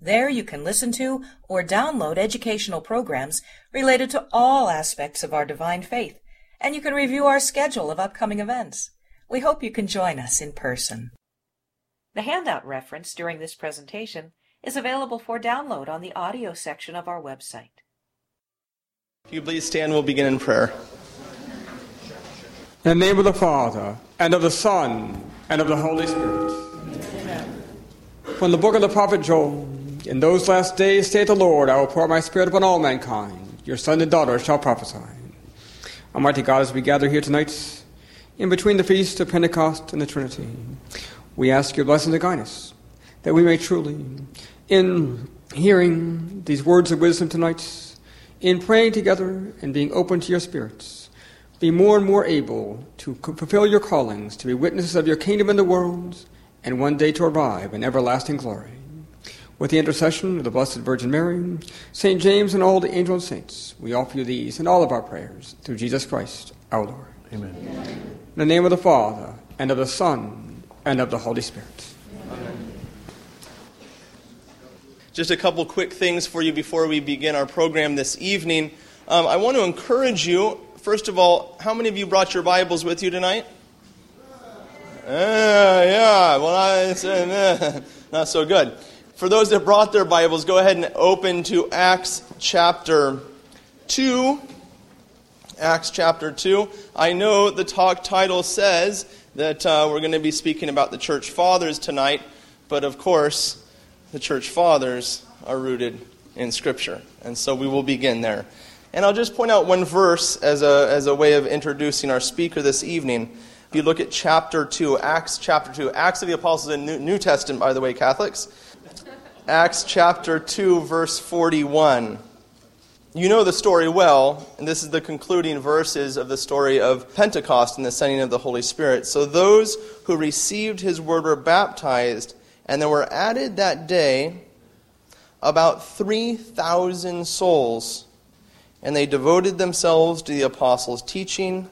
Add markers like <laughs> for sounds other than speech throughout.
There you can listen to or download educational programs related to all aspects of our divine faith, and you can review our schedule of upcoming events. We hope you can join us in person. The handout reference during this presentation is available for download on the audio section of our website. If you please stand, we'll begin in prayer. In the name of the Father, and of the Son, and of the Holy Spirit. From the book of the prophet Joel, in those last days, saith the Lord, I will pour my spirit upon all mankind. Your sons and daughters shall prophesy. Almighty God, as we gather here tonight, in between the feast of Pentecost and the Trinity, we ask your blessing to guide us, that we may truly, in hearing these words of wisdom tonight, in praying together and being open to your spirits, be more and more able to fulfill your callings, to be witnesses of your kingdom in the world, and one day to arrive in everlasting glory. With the intercession of the Blessed Virgin Mary, St. James, and all the angels and saints, we offer you these and all of our prayers through Jesus Christ, our Lord. Amen. In the name of the Father, and of the Son, and of the Holy Spirit. Amen. Just a couple quick things for you before we begin our program this evening. Um, I want to encourage you, first of all, how many of you brought your Bibles with you tonight? Uh, yeah, well, I, <laughs> uh, not so good for those that brought their Bibles, go ahead and open to Acts chapter 2. Acts chapter 2. I know the talk title says that uh, we're going to be speaking about the church fathers tonight, but of course, the church fathers are rooted in Scripture. And so we will begin there. And I'll just point out one verse as a, as a way of introducing our speaker this evening. If you look at chapter 2, Acts chapter 2, Acts of the Apostles in New, New Testament, by the way, Catholics. Acts chapter 2, verse 41. You know the story well, and this is the concluding verses of the story of Pentecost and the sending of the Holy Spirit. So those who received his word were baptized, and there were added that day about 3,000 souls, and they devoted themselves to the apostles' teaching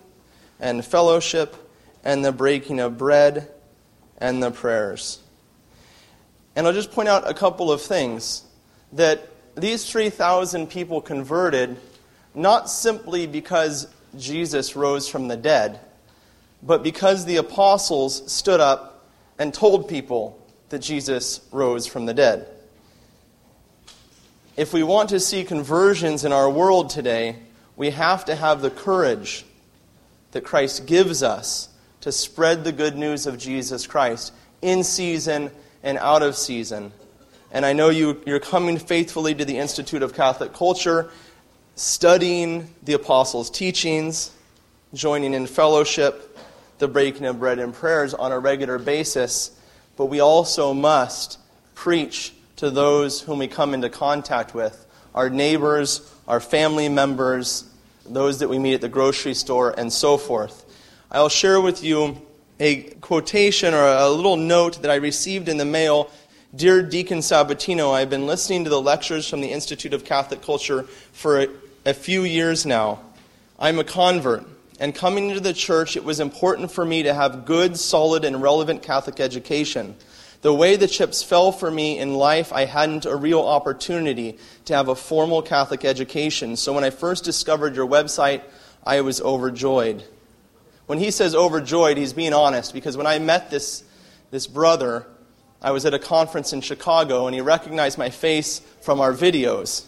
and fellowship and the breaking of bread and the prayers. And I'll just point out a couple of things that these 3,000 people converted not simply because Jesus rose from the dead, but because the apostles stood up and told people that Jesus rose from the dead. If we want to see conversions in our world today, we have to have the courage that Christ gives us to spread the good news of Jesus Christ in season and out of season. And I know you, you're coming faithfully to the Institute of Catholic Culture, studying the apostles' teachings, joining in fellowship, the breaking of bread and prayers on a regular basis. But we also must preach to those whom we come into contact with our neighbors, our family members, those that we meet at the grocery store, and so forth. I'll share with you a quotation or a little note that I received in the mail. Dear Deacon Sabatino, I've been listening to the lectures from the Institute of Catholic Culture for a, a few years now. I'm a convert, and coming into the church, it was important for me to have good, solid, and relevant Catholic education. The way the chips fell for me in life, I hadn't a real opportunity to have a formal Catholic education. So when I first discovered your website, I was overjoyed. When he says overjoyed, he's being honest because when I met this, this brother, I was at a conference in Chicago and he recognized my face from our videos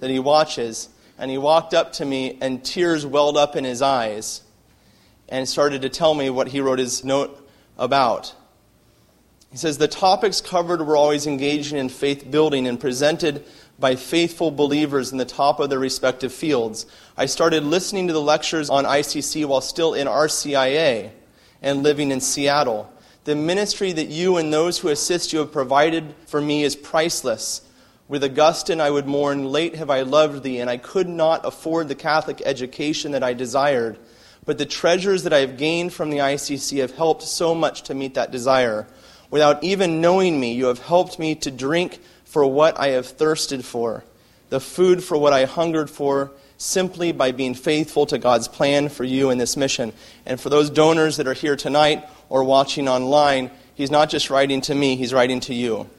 that he watches. And he walked up to me and tears welled up in his eyes and started to tell me what he wrote his note about. He says, The topics covered were always engaging in faith building and presented by faithful believers in the top of their respective fields. I started listening to the lectures on ICC while still in RCIA and living in Seattle. The ministry that you and those who assist you have provided for me is priceless. With Augustine, I would mourn, Late have I loved thee, and I could not afford the Catholic education that I desired. But the treasures that I have gained from the ICC have helped so much to meet that desire. Without even knowing me, you have helped me to drink for what I have thirsted for, the food for what I hungered for, simply by being faithful to God's plan for you in this mission. And for those donors that are here tonight or watching online, He's not just writing to me, He's writing to you.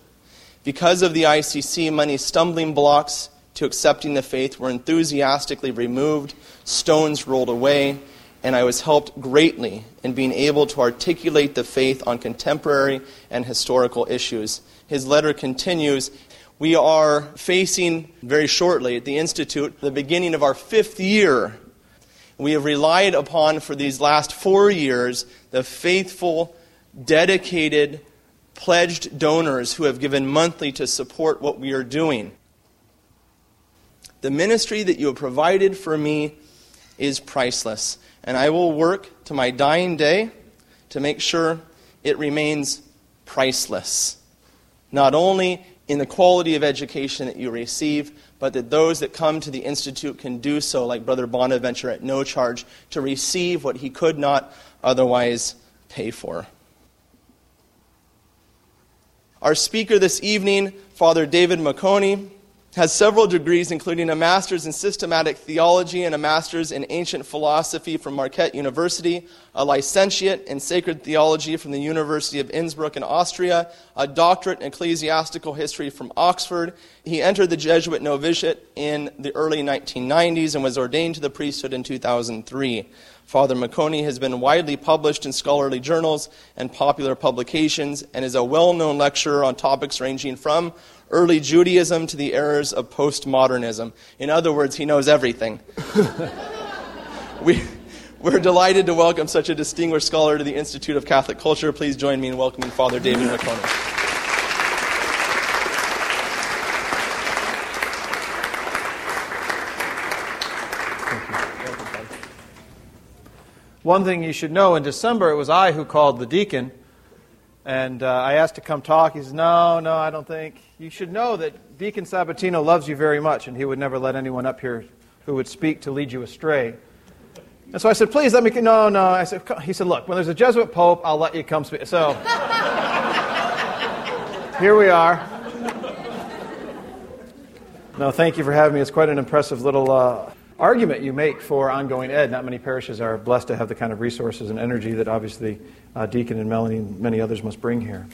Because of the ICC, many stumbling blocks to accepting the faith were enthusiastically removed, stones rolled away, and I was helped greatly in being able to articulate the faith on contemporary and historical issues. His letter continues We are facing very shortly at the Institute the beginning of our fifth year. We have relied upon for these last four years the faithful, dedicated, pledged donors who have given monthly to support what we are doing. The ministry that you have provided for me is priceless, and I will work to my dying day to make sure it remains priceless. Not only in the quality of education that you receive, but that those that come to the Institute can do so, like Brother Bonaventure, at no charge, to receive what he could not otherwise pay for. Our speaker this evening, Father David Meconi, has several degrees, including a master's in systematic theology and a master's in ancient philosophy from Marquette University, a licentiate in sacred theology from the University of Innsbruck in Austria, a doctorate in ecclesiastical history from Oxford. He entered the Jesuit novitiate in the early 1990s and was ordained to the priesthood in 2003. Father Meconi has been widely published in scholarly journals and popular publications and is a well known lecturer on topics ranging from early Judaism to the errors of postmodernism. In other words, he knows everything. <laughs> we, we're delighted to welcome such a distinguished scholar to the Institute of Catholic Culture. Please join me in welcoming Father David Meconi. One thing you should know in December, it was I who called the deacon, and uh, I asked to come talk. He says, No, no, I don't think. You should know that Deacon Sabatino loves you very much, and he would never let anyone up here who would speak to lead you astray. And so I said, Please let me. No, no. I said, He said, Look, when there's a Jesuit Pope, I'll let you come speak. So here we are. No, thank you for having me. It's quite an impressive little. Uh, argument you make for ongoing ed. Not many parishes are blessed to have the kind of resources and energy that obviously uh, Deacon and Melanie and many others must bring here.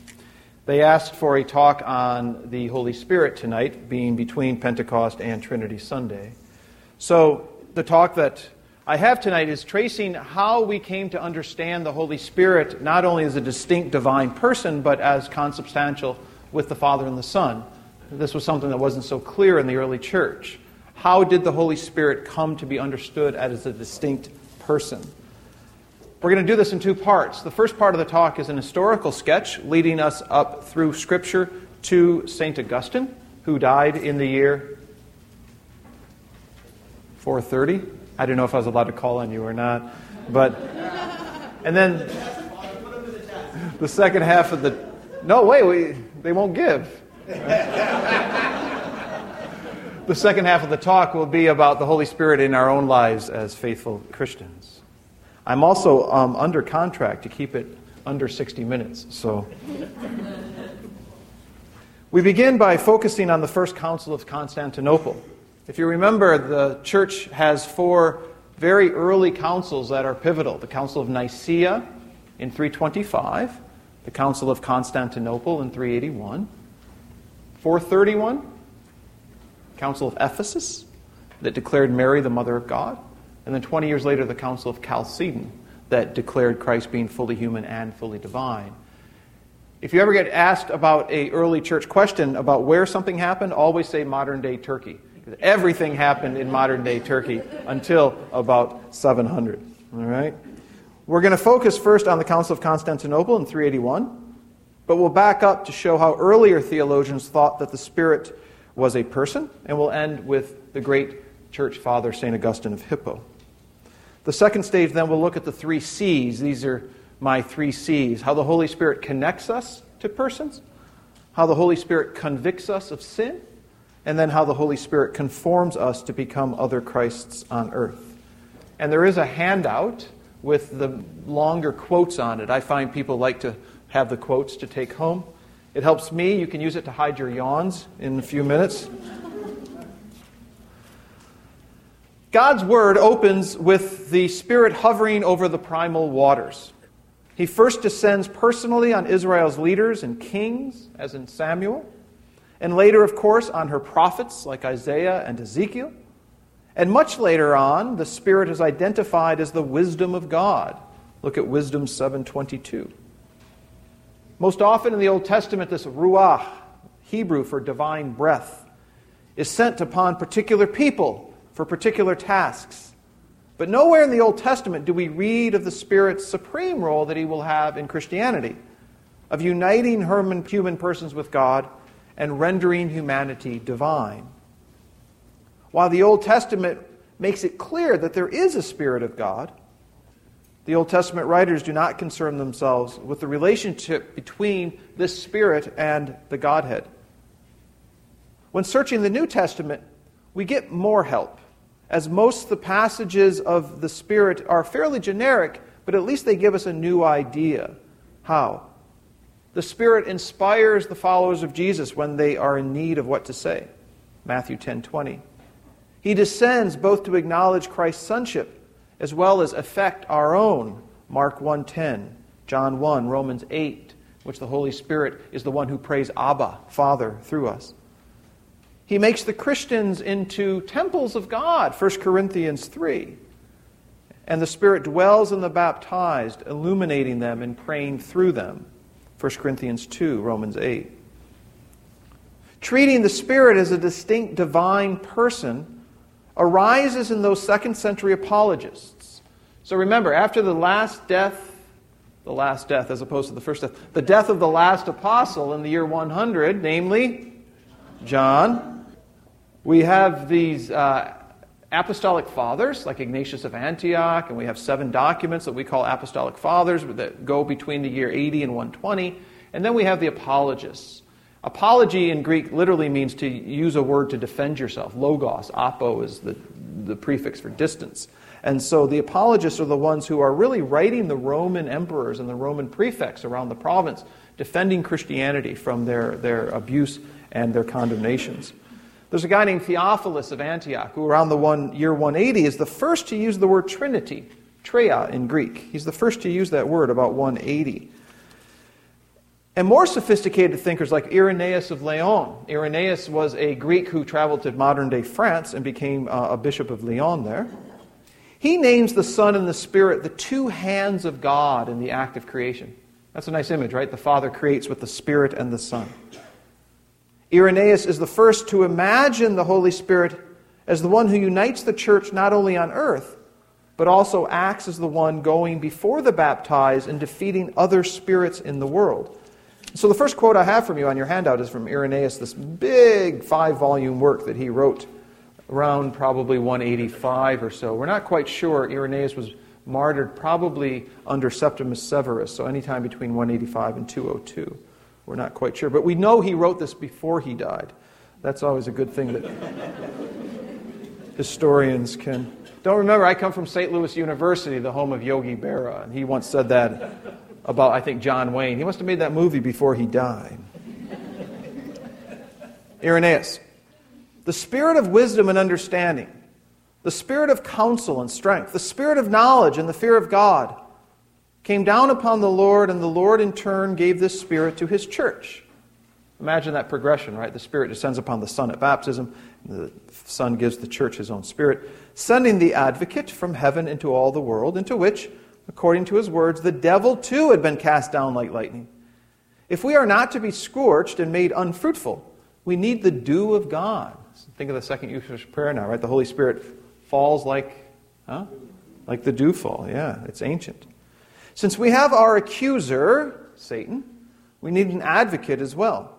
They asked for a talk on the Holy Spirit tonight, being between Pentecost and Trinity Sunday. So, the talk that I have tonight is tracing how we came to understand the Holy Spirit not only as a distinct divine person, but as consubstantial with the Father and the Son. This was something that wasn't so clear in the early church. How did the Holy Spirit come to be understood as a distinct person? We're going to do this in two parts. The first part of the talk is an historical sketch leading us up through Scripture to St. Augustine, who died in the year 430. I don't know if I was allowed to call on you or not. But, and then the second half of the, no, wait, we, they won't give. The second half of the talk will be about the Holy Spirit in our own lives as faithful Christians. I'm also um, under contract to keep it under 60 minutes, so. we begin by focusing on the First Council of Constantinople. If you remember, the church has four very early councils that are pivotal the Council of Nicaea in 325, the Council of Constantinople in 381, 431, Council of Ephesus that declared Mary the Mother of God, and then 20 years later, the Council of Chalcedon that declared Christ being fully human and fully divine. If you ever get asked about a early church question about where something happened, always say modern day Turkey. Everything happened in modern day Turkey until about 700. All right? We're going to focus first on the Council of Constantinople in 381, but we'll back up to show how earlier theologians thought that the Spirit was a person, and we'll end with the great church father, St. Augustine of Hippo. The second stage, then, we'll look at the three C's. These are my three C's how the Holy Spirit connects us to persons, how the Holy Spirit convicts us of sin, and then how the Holy Spirit conforms us to become other Christs on earth. And there is a handout with the longer quotes on it. I find people like to have the quotes to take home. It helps me. You can use it to hide your yawns in a few minutes. God's word opens with the Spirit hovering over the primal waters. He first descends personally on Israel's leaders and kings, as in Samuel, and later, of course, on her prophets like Isaiah and Ezekiel. And much later on, the Spirit is identified as the wisdom of God. Look at Wisdom 722. Most often in the Old Testament, this ruach, Hebrew for divine breath, is sent upon particular people for particular tasks. But nowhere in the Old Testament do we read of the Spirit's supreme role that he will have in Christianity, of uniting human persons with God and rendering humanity divine. While the Old Testament makes it clear that there is a Spirit of God, the Old Testament writers do not concern themselves with the relationship between this Spirit and the Godhead. When searching the New Testament, we get more help as most of the passages of the Spirit are fairly generic, but at least they give us a new idea. How? The Spirit inspires the followers of Jesus when they are in need of what to say. Matthew 10:20. He descends both to acknowledge Christ's sonship as well as affect our own. Mark 1:10, John 1, Romans 8, which the Holy Spirit is the one who prays Abba, Father, through us. He makes the Christians into temples of God, 1 Corinthians 3. And the Spirit dwells in the baptized, illuminating them and praying through them, 1 Corinthians 2, Romans 8. Treating the Spirit as a distinct divine person arises in those second century apologists. So remember, after the last death, the last death as opposed to the first death, the death of the last apostle in the year 100, namely John, we have these uh, apostolic fathers, like Ignatius of Antioch, and we have seven documents that we call apostolic fathers that go between the year 80 and 120. And then we have the apologists. Apology in Greek literally means to use a word to defend yourself. Logos, apo is the, the prefix for distance. And so the apologists are the ones who are really writing the Roman emperors and the Roman prefects around the province, defending Christianity from their, their abuse and their condemnations. There's a guy named Theophilus of Antioch who, around the one, year 180, is the first to use the word Trinity, trias in Greek. He's the first to use that word about 180. And more sophisticated thinkers like Irenaeus of Lyon. Irenaeus was a Greek who traveled to modern day France and became uh, a bishop of Lyon there. He names the Son and the Spirit the two hands of God in the act of creation. That's a nice image, right? The Father creates with the Spirit and the Son. Irenaeus is the first to imagine the Holy Spirit as the one who unites the church not only on earth, but also acts as the one going before the baptized and defeating other spirits in the world. So, the first quote I have from you on your handout is from Irenaeus, this big five volume work that he wrote around probably 185 or so. We're not quite sure. Irenaeus was martyred probably under Septimus Severus, so anytime between 185 and 202. We're not quite sure. But we know he wrote this before he died. That's always a good thing that <laughs> historians can. Don't remember, I come from St. Louis University, the home of Yogi Berra, and he once said that about, I think, John Wayne. He must have made that movie before he died. Irenaeus. The spirit of wisdom and understanding, the spirit of counsel and strength, the spirit of knowledge and the fear of God came down upon the Lord, and the Lord in turn gave this Spirit to his church. Imagine that progression, right? The Spirit descends upon the Son at baptism, the Son gives the church his own Spirit, sending the advocate from heaven into all the world, into which, according to his words, the devil too had been cast down like lightning. If we are not to be scorched and made unfruitful, we need the dew of God. Think of the second Eucharist prayer now, right? The Holy Spirit falls like, huh? Like the dewfall. Yeah, it's ancient. Since we have our accuser, Satan, we need an advocate as well.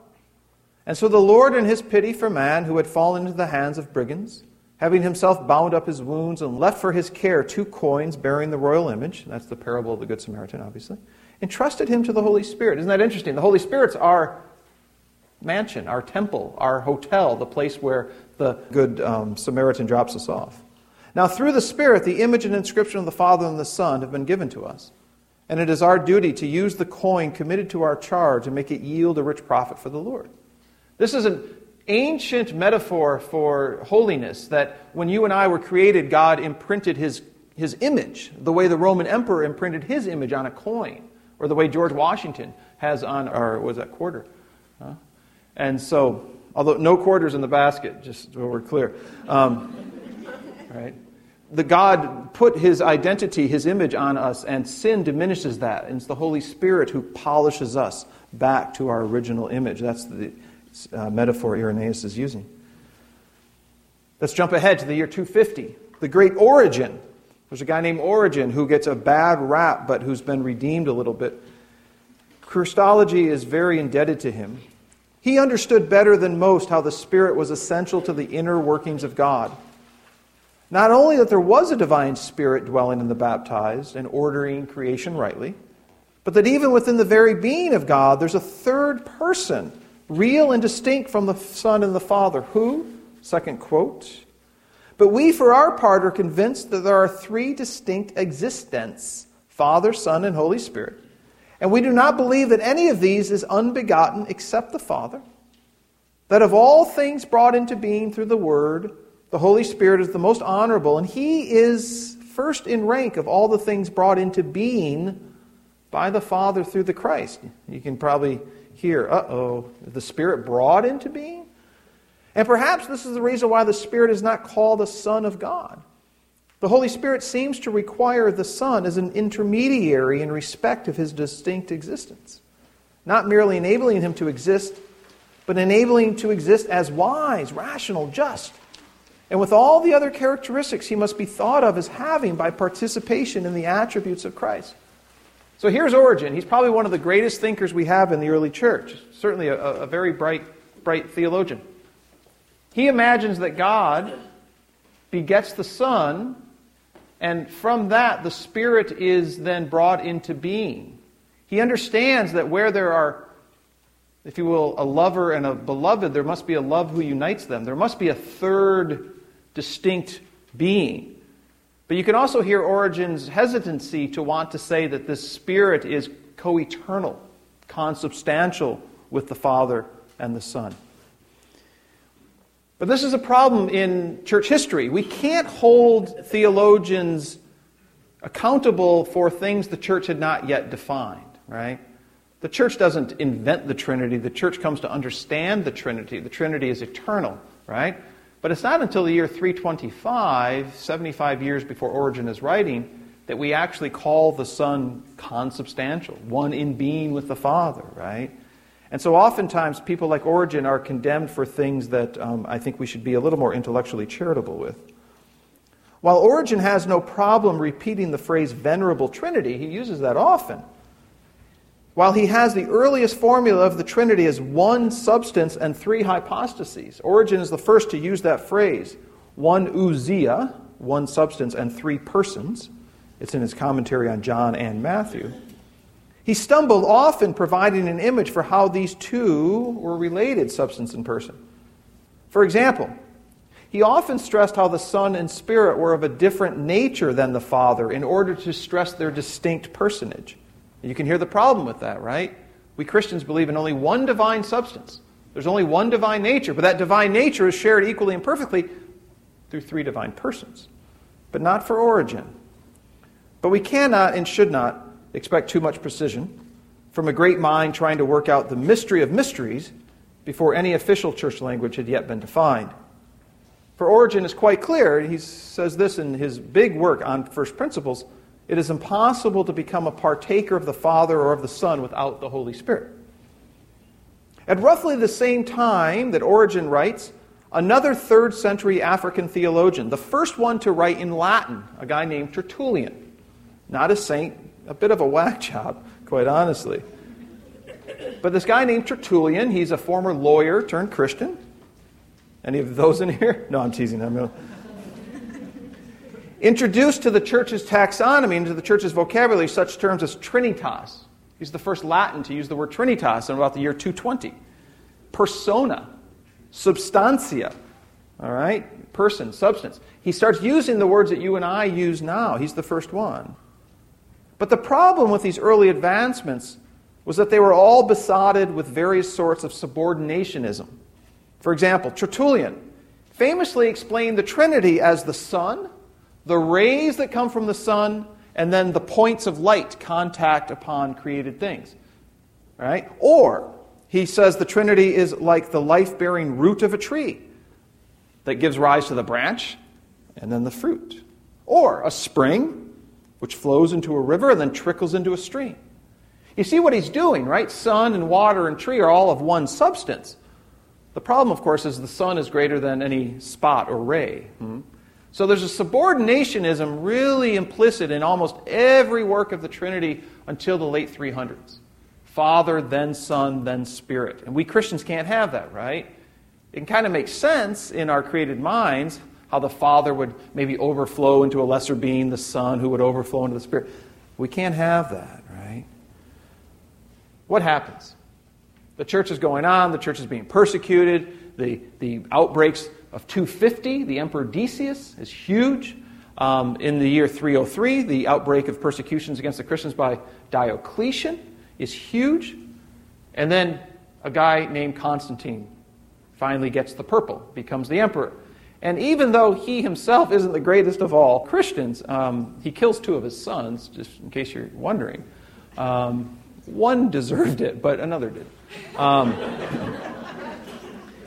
And so the Lord, in his pity for man who had fallen into the hands of brigands, having himself bound up his wounds and left for his care two coins bearing the royal image, that's the parable of the Good Samaritan, obviously, entrusted him to the Holy Spirit. Isn't that interesting? The Holy Spirit's our mansion, our temple, our hotel, the place where the good um, Samaritan drops us off. Now, through the Spirit, the image and inscription of the Father and the Son have been given to us. And it is our duty to use the coin committed to our charge and make it yield a rich profit for the Lord. This is an ancient metaphor for holiness that when you and I were created, God imprinted his, his image, the way the Roman emperor imprinted his image on a coin, or the way George Washington has on our, was that quarter? Huh? And so, although no quarters in the basket, just so we're clear. Um, right? The God put his identity, his image on us, and sin diminishes that. And it's the Holy Spirit who polishes us back to our original image. That's the uh, metaphor Irenaeus is using. Let's jump ahead to the year 250. The great Origen. There's a guy named Origen who gets a bad rap, but who's been redeemed a little bit. Christology is very indebted to him. He understood better than most how the Spirit was essential to the inner workings of God. Not only that there was a divine Spirit dwelling in the baptized and ordering creation rightly, but that even within the very being of God, there's a third person real and distinct from the Son and the Father. Who? Second quote. But we, for our part, are convinced that there are three distinct existents Father, Son, and Holy Spirit. And we do not believe that any of these is unbegotten except the Father. That of all things brought into being through the Word, the Holy Spirit is the most honorable, and He is first in rank of all the things brought into being by the Father through the Christ. You can probably here, uh oh, the Spirit brought into being? And perhaps this is the reason why the Spirit is not called a Son of God. The Holy Spirit seems to require the Son as an intermediary in respect of his distinct existence, not merely enabling him to exist, but enabling him to exist as wise, rational, just, and with all the other characteristics he must be thought of as having by participation in the attributes of Christ. So here's Origen. He's probably one of the greatest thinkers we have in the early church, certainly a, a very bright, bright theologian. He imagines that God begets the Son, and from that, the Spirit is then brought into being. He understands that where there are, if you will, a lover and a beloved, there must be a love who unites them. There must be a third distinct being. But you can also hear Origen's hesitancy to want to say that this Spirit is co eternal, consubstantial with the Father and the Son. But this is a problem in church history. We can't hold theologians accountable for things the church had not yet defined, right? The church doesn't invent the Trinity. The church comes to understand the Trinity. The Trinity is eternal, right? But it's not until the year 325, 75 years before Origen is writing, that we actually call the Son consubstantial, one in being with the Father, right? And so oftentimes people like Origen are condemned for things that um, I think we should be a little more intellectually charitable with. While Origen has no problem repeating the phrase venerable Trinity, he uses that often. While he has the earliest formula of the Trinity as one substance and three hypostases, Origen is the first to use that phrase one ousia, one substance and three persons. It's in his commentary on John and Matthew. He stumbled often providing an image for how these two were related, substance and person. For example, he often stressed how the Son and Spirit were of a different nature than the Father in order to stress their distinct personage. You can hear the problem with that, right? We Christians believe in only one divine substance. There's only one divine nature, but that divine nature is shared equally and perfectly through three divine persons, but not for Origen. But we cannot and should not expect too much precision from a great mind trying to work out the mystery of mysteries before any official church language had yet been defined. For Origen is quite clear, he says this in his big work on first principles it is impossible to become a partaker of the Father or of the Son without the Holy Spirit. At roughly the same time that Origen writes, another third century African theologian, the first one to write in Latin, a guy named Tertullian. Not a saint, a bit of a whack <laughs> job, quite honestly. But this guy named Tertullian, he's a former lawyer turned Christian. Any of those in here? No, I'm teasing. Introduced to the church's taxonomy and to the church's vocabulary such terms as trinitas. He's the first Latin to use the word trinitas in about the year 220. persona, substantia, all right? Person, substance. He starts using the words that you and I use now. He's the first one. But the problem with these early advancements was that they were all besotted with various sorts of subordinationism. For example, Tertullian famously explained the Trinity as the sun, the rays that come from the sun, and then the points of light contact upon created things. Right? Or he says the Trinity is like the life bearing root of a tree that gives rise to the branch and then the fruit. Or a spring which flows into a river and then trickles into a stream. You see what he's doing, right? Sun and water and tree are all of one substance. The problem, of course, is the sun is greater than any spot or ray. Hmm? So there's a subordinationism really implicit in almost every work of the Trinity until the late 300s. Father, then Son, then Spirit. And we Christians can't have that, right? It kind of makes sense in our created minds how the Father would maybe overflow into a lesser being, the Son who would overflow into the Spirit. We can't have that, right? What happens? The church is going on, the church is being persecuted, the, the outbreaks of 250, the Emperor Decius is huge. Um, in the year 303, the outbreak of persecutions against the Christians by Diocletian is huge. And then a guy named Constantine finally gets the purple, becomes the emperor. And even though he himself isn't the greatest of all Christians, um, he kills two of his sons, just in case you're wondering. Um, one deserved it, but another did.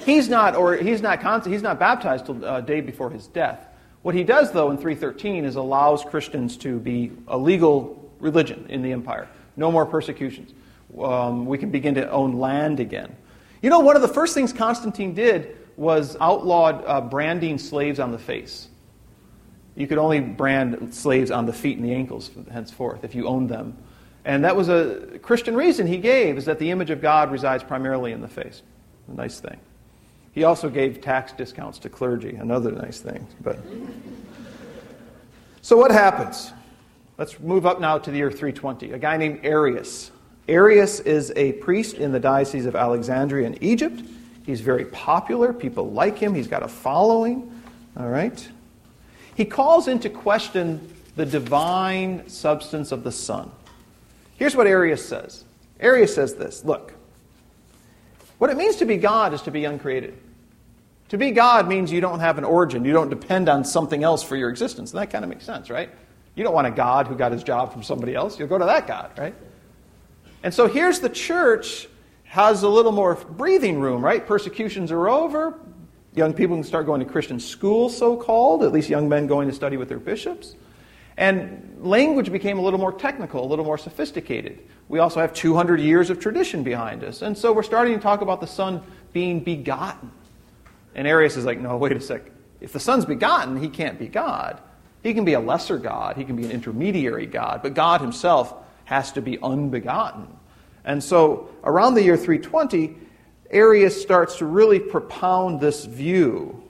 He's not, or he's not, constant, he's not baptized till uh, day before his death. What he does, though, in 313 is allows Christians to be a legal religion in the empire. No more persecutions. Um, we can begin to own land again. You know, one of the first things Constantine did was outlawed uh, branding slaves on the face. You could only brand slaves on the feet and the ankles henceforth if you owned them. And that was a Christian reason he gave, is that the image of God resides primarily in the face. A nice thing. He also gave tax discounts to clergy, another nice thing. But so what happens? Let's move up now to the year 320. A guy named Arius. Arius is a priest in the Diocese of Alexandria in Egypt. He's very popular. People like him. He's got a following. All right. He calls into question the divine substance of the Son. Here's what Arius says Arius says this Look, what it means to be God is to be uncreated. To be God means you don't have an origin, you don't depend on something else for your existence. And that kind of makes sense, right? You don't want a God who got his job from somebody else. You'll go to that God, right? And so here's the church has a little more breathing room, right? Persecutions are over. Young people can start going to Christian school, so called, at least young men going to study with their bishops. And language became a little more technical, a little more sophisticated. We also have 200 years of tradition behind us. And so we're starting to talk about the Son being begotten. And Arius is like, no, wait a sec. If the Son's begotten, he can't be God. He can be a lesser God, he can be an intermediary God, but God himself has to be unbegotten. And so around the year 320, Arius starts to really propound this view.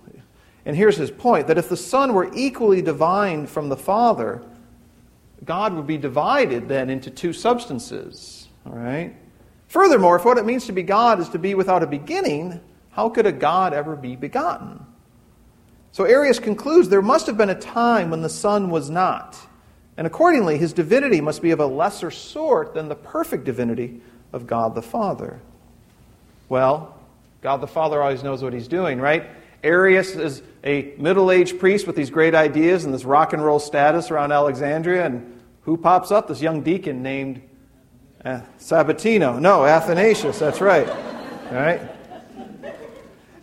And here's his point that if the Son were equally divine from the Father, God would be divided then into two substances. All right? Furthermore, if what it means to be God is to be without a beginning, how could a God ever be begotten? So Arius concludes there must have been a time when the Son was not. And accordingly, his divinity must be of a lesser sort than the perfect divinity of God the Father. Well, God the Father always knows what he's doing, right? Arius is a middle aged priest with these great ideas and this rock and roll status around Alexandria. And who pops up? This young deacon named uh, Sabatino. No, Athanasius, that's right. All right?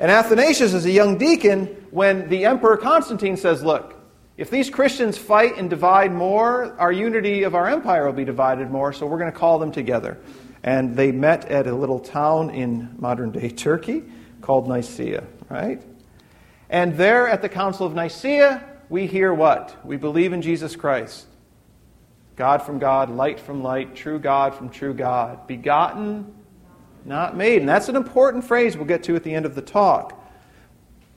And Athanasius is a young deacon when the Emperor Constantine says, Look, if these Christians fight and divide more, our unity of our empire will be divided more, so we're going to call them together. And they met at a little town in modern day Turkey called Nicaea, right? And there at the Council of Nicaea, we hear what? We believe in Jesus Christ. God from God, light from light, true God from true God, begotten not made. And that's an important phrase we'll get to at the end of the talk.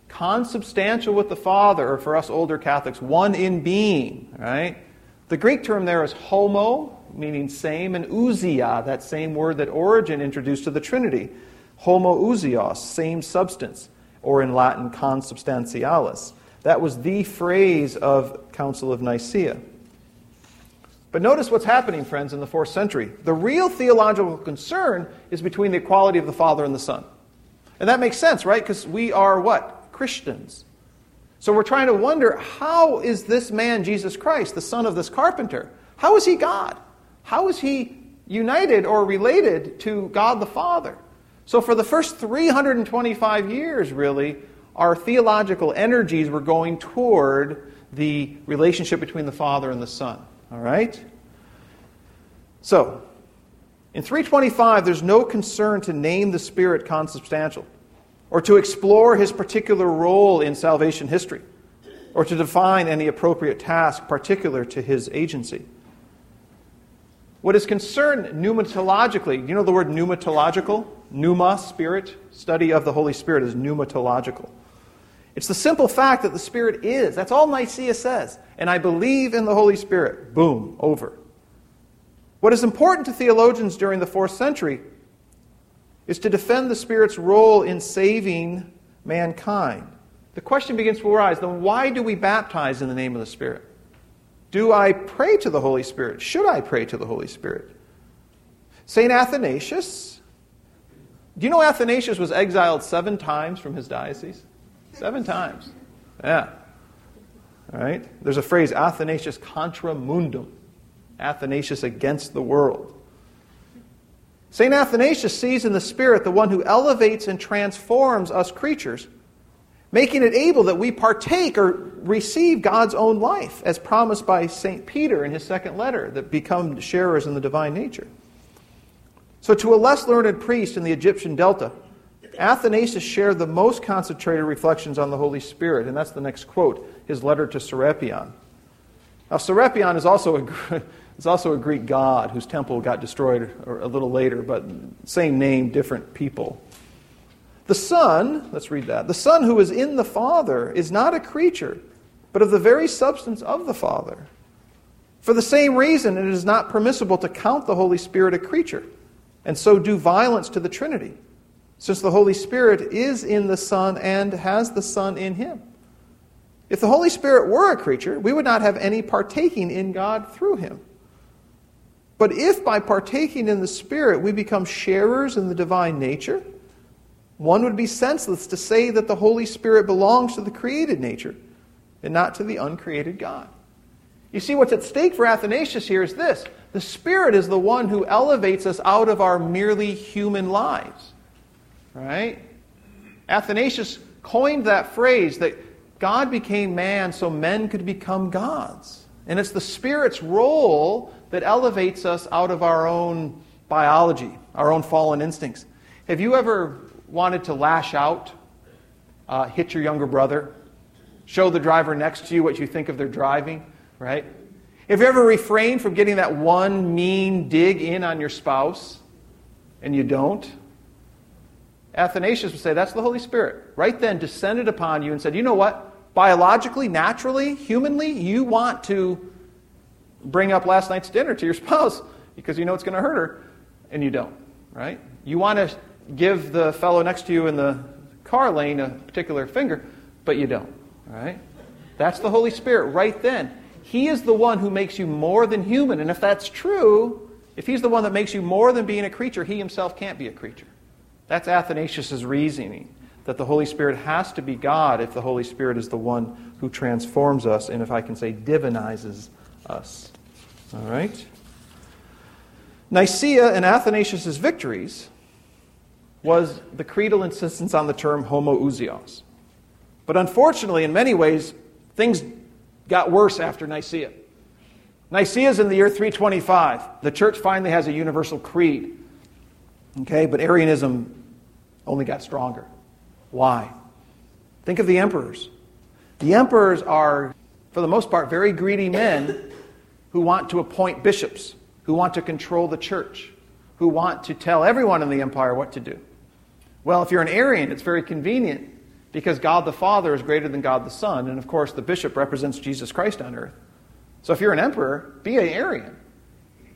Consubstantial with the Father, or for us older Catholics, one in being, right? The Greek term there is homo, meaning same, and ousia, that same word that Origen introduced to the Trinity. homoousios, same substance, or in Latin, consubstantialis. That was the phrase of Council of Nicaea. But notice what's happening, friends, in the fourth century. The real theological concern is between the equality of the Father and the Son. And that makes sense, right? Because we are what? Christians. So we're trying to wonder how is this man, Jesus Christ, the son of this carpenter, how is he God? How is he united or related to God the Father? So for the first 325 years, really, our theological energies were going toward the relationship between the Father and the Son. All right? So, in 325, there's no concern to name the Spirit consubstantial, or to explore his particular role in salvation history, or to define any appropriate task particular to his agency. What is concerned pneumatologically, you know the word pneumatological? Pneuma, spirit, study of the Holy Spirit is pneumatological. It's the simple fact that the Spirit is. That's all Nicaea says. And I believe in the Holy Spirit. Boom, over. What is important to theologians during the fourth century is to defend the Spirit's role in saving mankind. The question begins to arise then why do we baptize in the name of the Spirit? Do I pray to the Holy Spirit? Should I pray to the Holy Spirit? St. Athanasius, do you know Athanasius was exiled seven times from his diocese? Seven times. Yeah. All right? There's a phrase, Athanasius contra mundum. Athanasius against the world. St. Athanasius sees in the Spirit the one who elevates and transforms us creatures, making it able that we partake or receive God's own life, as promised by St. Peter in his second letter, that become sharers in the divine nature. So, to a less learned priest in the Egyptian Delta, Athanasius shared the most concentrated reflections on the Holy Spirit, and that's the next quote, his letter to Serapion. Now, Serapion is also a, <laughs> is also a Greek god whose temple got destroyed a little later, but same name, different people. The Son, let's read that. The Son who is in the Father is not a creature, but of the very substance of the Father. For the same reason, it is not permissible to count the Holy Spirit a creature, and so do violence to the Trinity since the Holy Spirit is in the Son and has the Son in him. If the Holy Spirit were a creature, we would not have any partaking in God through him. But if by partaking in the Spirit we become sharers in the divine nature, one would be senseless to say that the Holy Spirit belongs to the created nature and not to the uncreated God. You see, what's at stake for Athanasius here is this the Spirit is the one who elevates us out of our merely human lives. Right? Athanasius coined that phrase that God became man so men could become gods. And it's the Spirit's role that elevates us out of our own biology, our own fallen instincts. Have you ever wanted to lash out, uh, hit your younger brother, show the driver next to you what you think of their driving, right? Have you ever refrained from getting that one mean dig in on your spouse and you don't? Athanasius would say that's the Holy Spirit. Right then descended upon you and said, you know what? Biologically, naturally, humanly, you want to bring up last night's dinner to your <laughs> spouse because you know it's going to hurt her, and you don't, right? You want to give the fellow next to you in the car lane a particular finger, but you don't, right? That's the Holy Spirit right then. He is the one who makes you more than human, and if that's true, if he's the one that makes you more than being a creature, he himself can't be a creature. That's Athanasius' reasoning that the Holy Spirit has to be God if the Holy Spirit is the one who transforms us and, if I can say, divinizes us. All right? Nicaea and Athanasius' victories was the creedal insistence on the term homoousios. But unfortunately, in many ways, things got worse after Nicaea. Nicaea is in the year 325. The church finally has a universal creed. Okay, but Arianism only got stronger. Why? Think of the emperors. The emperors are, for the most part, very greedy men who want to appoint bishops, who want to control the church, who want to tell everyone in the empire what to do. Well, if you're an Arian, it's very convenient because God the Father is greater than God the Son, and of course, the bishop represents Jesus Christ on earth. So if you're an emperor, be an Arian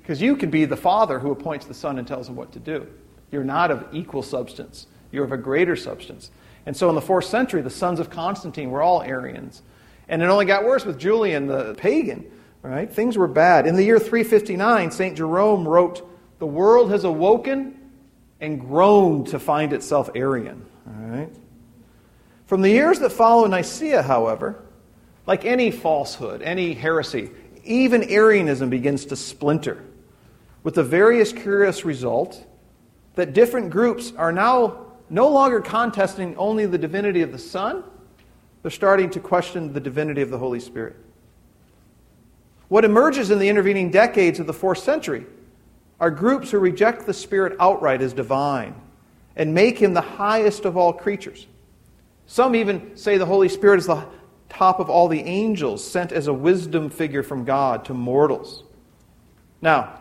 because you can be the Father who appoints the Son and tells him what to do. You're not of equal substance You're of a greater substance. And so in the fourth century, the sons of Constantine were all Arians. And it only got worse with Julian the pagan, right? Things were bad. In the year 359, St. Jerome wrote, The world has awoken and groaned to find itself Arian. All right? From the years that follow Nicaea, however, like any falsehood, any heresy, even Arianism begins to splinter, with the various curious result that different groups are now no longer contesting only the divinity of the Son, they're starting to question the divinity of the Holy Spirit. What emerges in the intervening decades of the fourth century are groups who reject the Spirit outright as divine and make him the highest of all creatures. Some even say the Holy Spirit is the top of all the angels, sent as a wisdom figure from God to mortals. Now,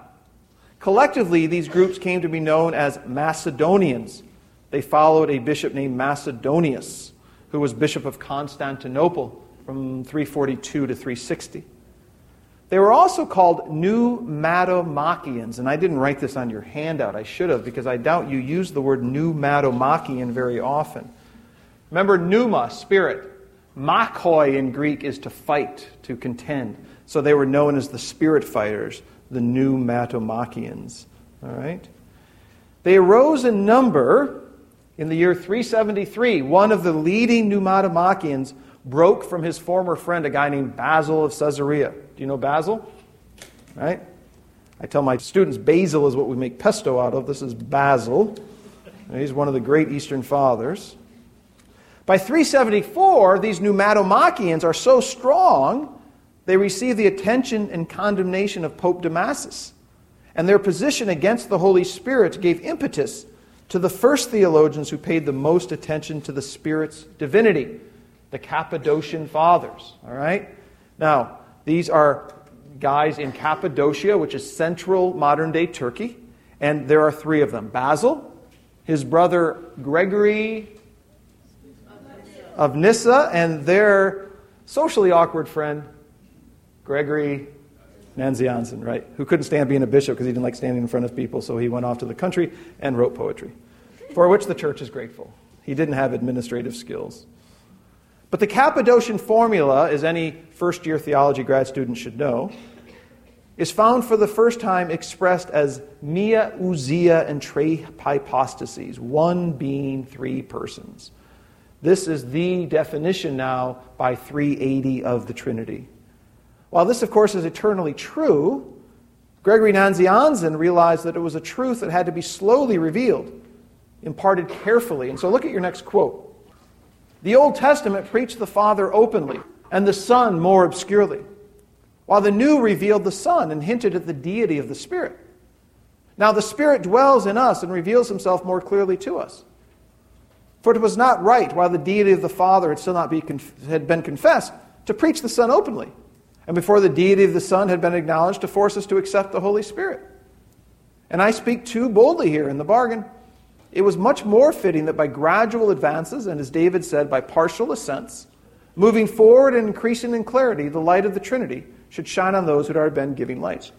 collectively, these groups came to be known as Macedonians. They followed a bishop named Macedonius who was Bishop of Constantinople from 342 to 360. They were also called New Pneumatomachians, and I didn't write this on your handout. I should have, because I doubt you use the word New pneumatomachian very often. Remember, pneuma, spirit. Makoi in Greek is to fight, to contend. So they were known as the spirit fighters, the pneumatomachians. All right? They arose in number in the year 373, one of the leading pneumatomachians broke from his former friend, a guy named Basil of Caesarea. Do you know Basil? Right? I tell my students basil is what we make pesto out of. This is Basil. He's one of the great Eastern fathers. By 374, these pneumatomachians are so strong, they receive the attention and condemnation of Pope Damasus. And their position against the Holy Spirit gave impetus to the first theologians who paid the most attention to the Spirit's divinity, the Cappadocian Fathers. All right? Now, these are guys in Cappadocia, which is central modern day Turkey, and there are three of them Basil, his brother Gregory of Nyssa, and their socially awkward friend, Gregory Nazianzen, right? Who couldn't stand being a bishop because he didn't like standing in front of people, so he went off to the country and wrote poetry, for which the church is grateful. He didn't have administrative skills. But the Cappadocian formula, as any first year theology grad student should know, is found for the first time expressed as mia ousia and tre hypostases, one being three persons. This is the definition now by 380 of the Trinity. While this, of course, is eternally true, Gregory Nazianzen realized that it was a truth that had to be slowly revealed, imparted carefully. And so look at your next quote. The Old Testament preached the Father openly and the Son more obscurely, while the New revealed the Son and hinted at the deity of the Spirit. Now the Spirit dwells in us and reveals himself more clearly to us. For it was not right, while the deity of the Father had still not be, had been confessed, to preach the Son openly and before the deity of the Son had been acknowledged to force us to accept the Holy Spirit. And I speak too boldly here in the bargain. It was much more fitting that by gradual advances, and as David said, by partial ascents, moving forward and increasing in clarity, the light of the Trinity should shine on those who had been giving light.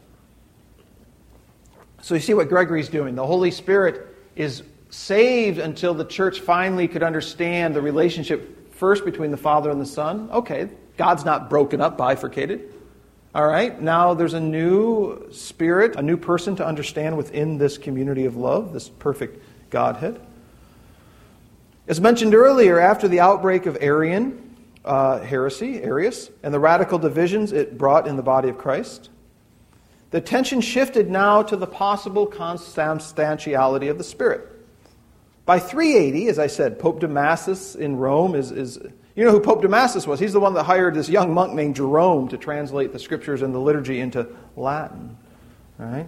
So you see what Gregory's doing. The Holy Spirit is saved until the church finally could understand the relationship first between the Father and the Son. Okay, God's not broken up, bifurcated. All right, now there's a new spirit, a new person to understand within this community of love, this perfect Godhead. As mentioned earlier, after the outbreak of Arian uh, heresy, Arius, and the radical divisions it brought in the body of Christ, the attention shifted now to the possible consubstantiality of the Spirit. By 380, as I said, Pope Damasus in Rome is, is you know who Pope Damasus was? He's the one that hired this young monk named Jerome to translate the scriptures and the liturgy into Latin. Right?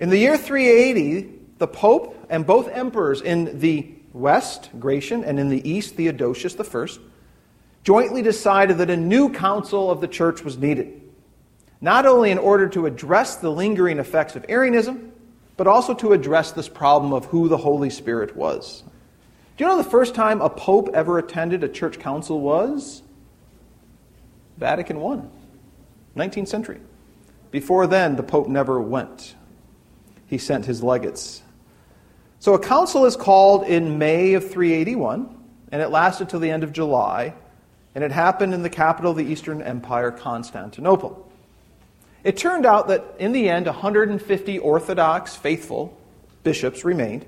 In the year 380, the Pope and both emperors in the west, Gratian, and in the east, Theodosius I, jointly decided that a new council of the church was needed, not only in order to address the lingering effects of Arianism, but also to address this problem of who the Holy Spirit was. Do you know the first time a pope ever attended a church council was? Vatican I, 19th century. Before then, the pope never went. He sent his legates. So a council is called in May of 381, and it lasted till the end of July, and it happened in the capital of the Eastern Empire, Constantinople. It turned out that in the end, 150 Orthodox faithful bishops remained.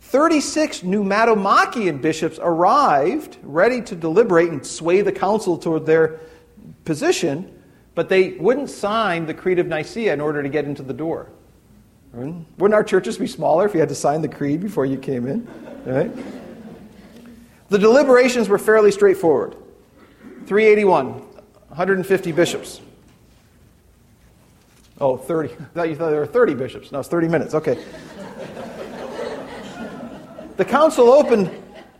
36 pneumatomachian bishops arrived, ready to deliberate and sway the council toward their position, but they wouldn't sign the Creed of Nicaea in order to get into the door. Hmm? Wouldn't our churches be smaller if you had to sign the creed before you came in? Right? The deliberations were fairly straightforward. 381, 150 bishops. Oh, 30. I thought you thought there were 30 bishops. No, it's 30 minutes. Okay. the council opened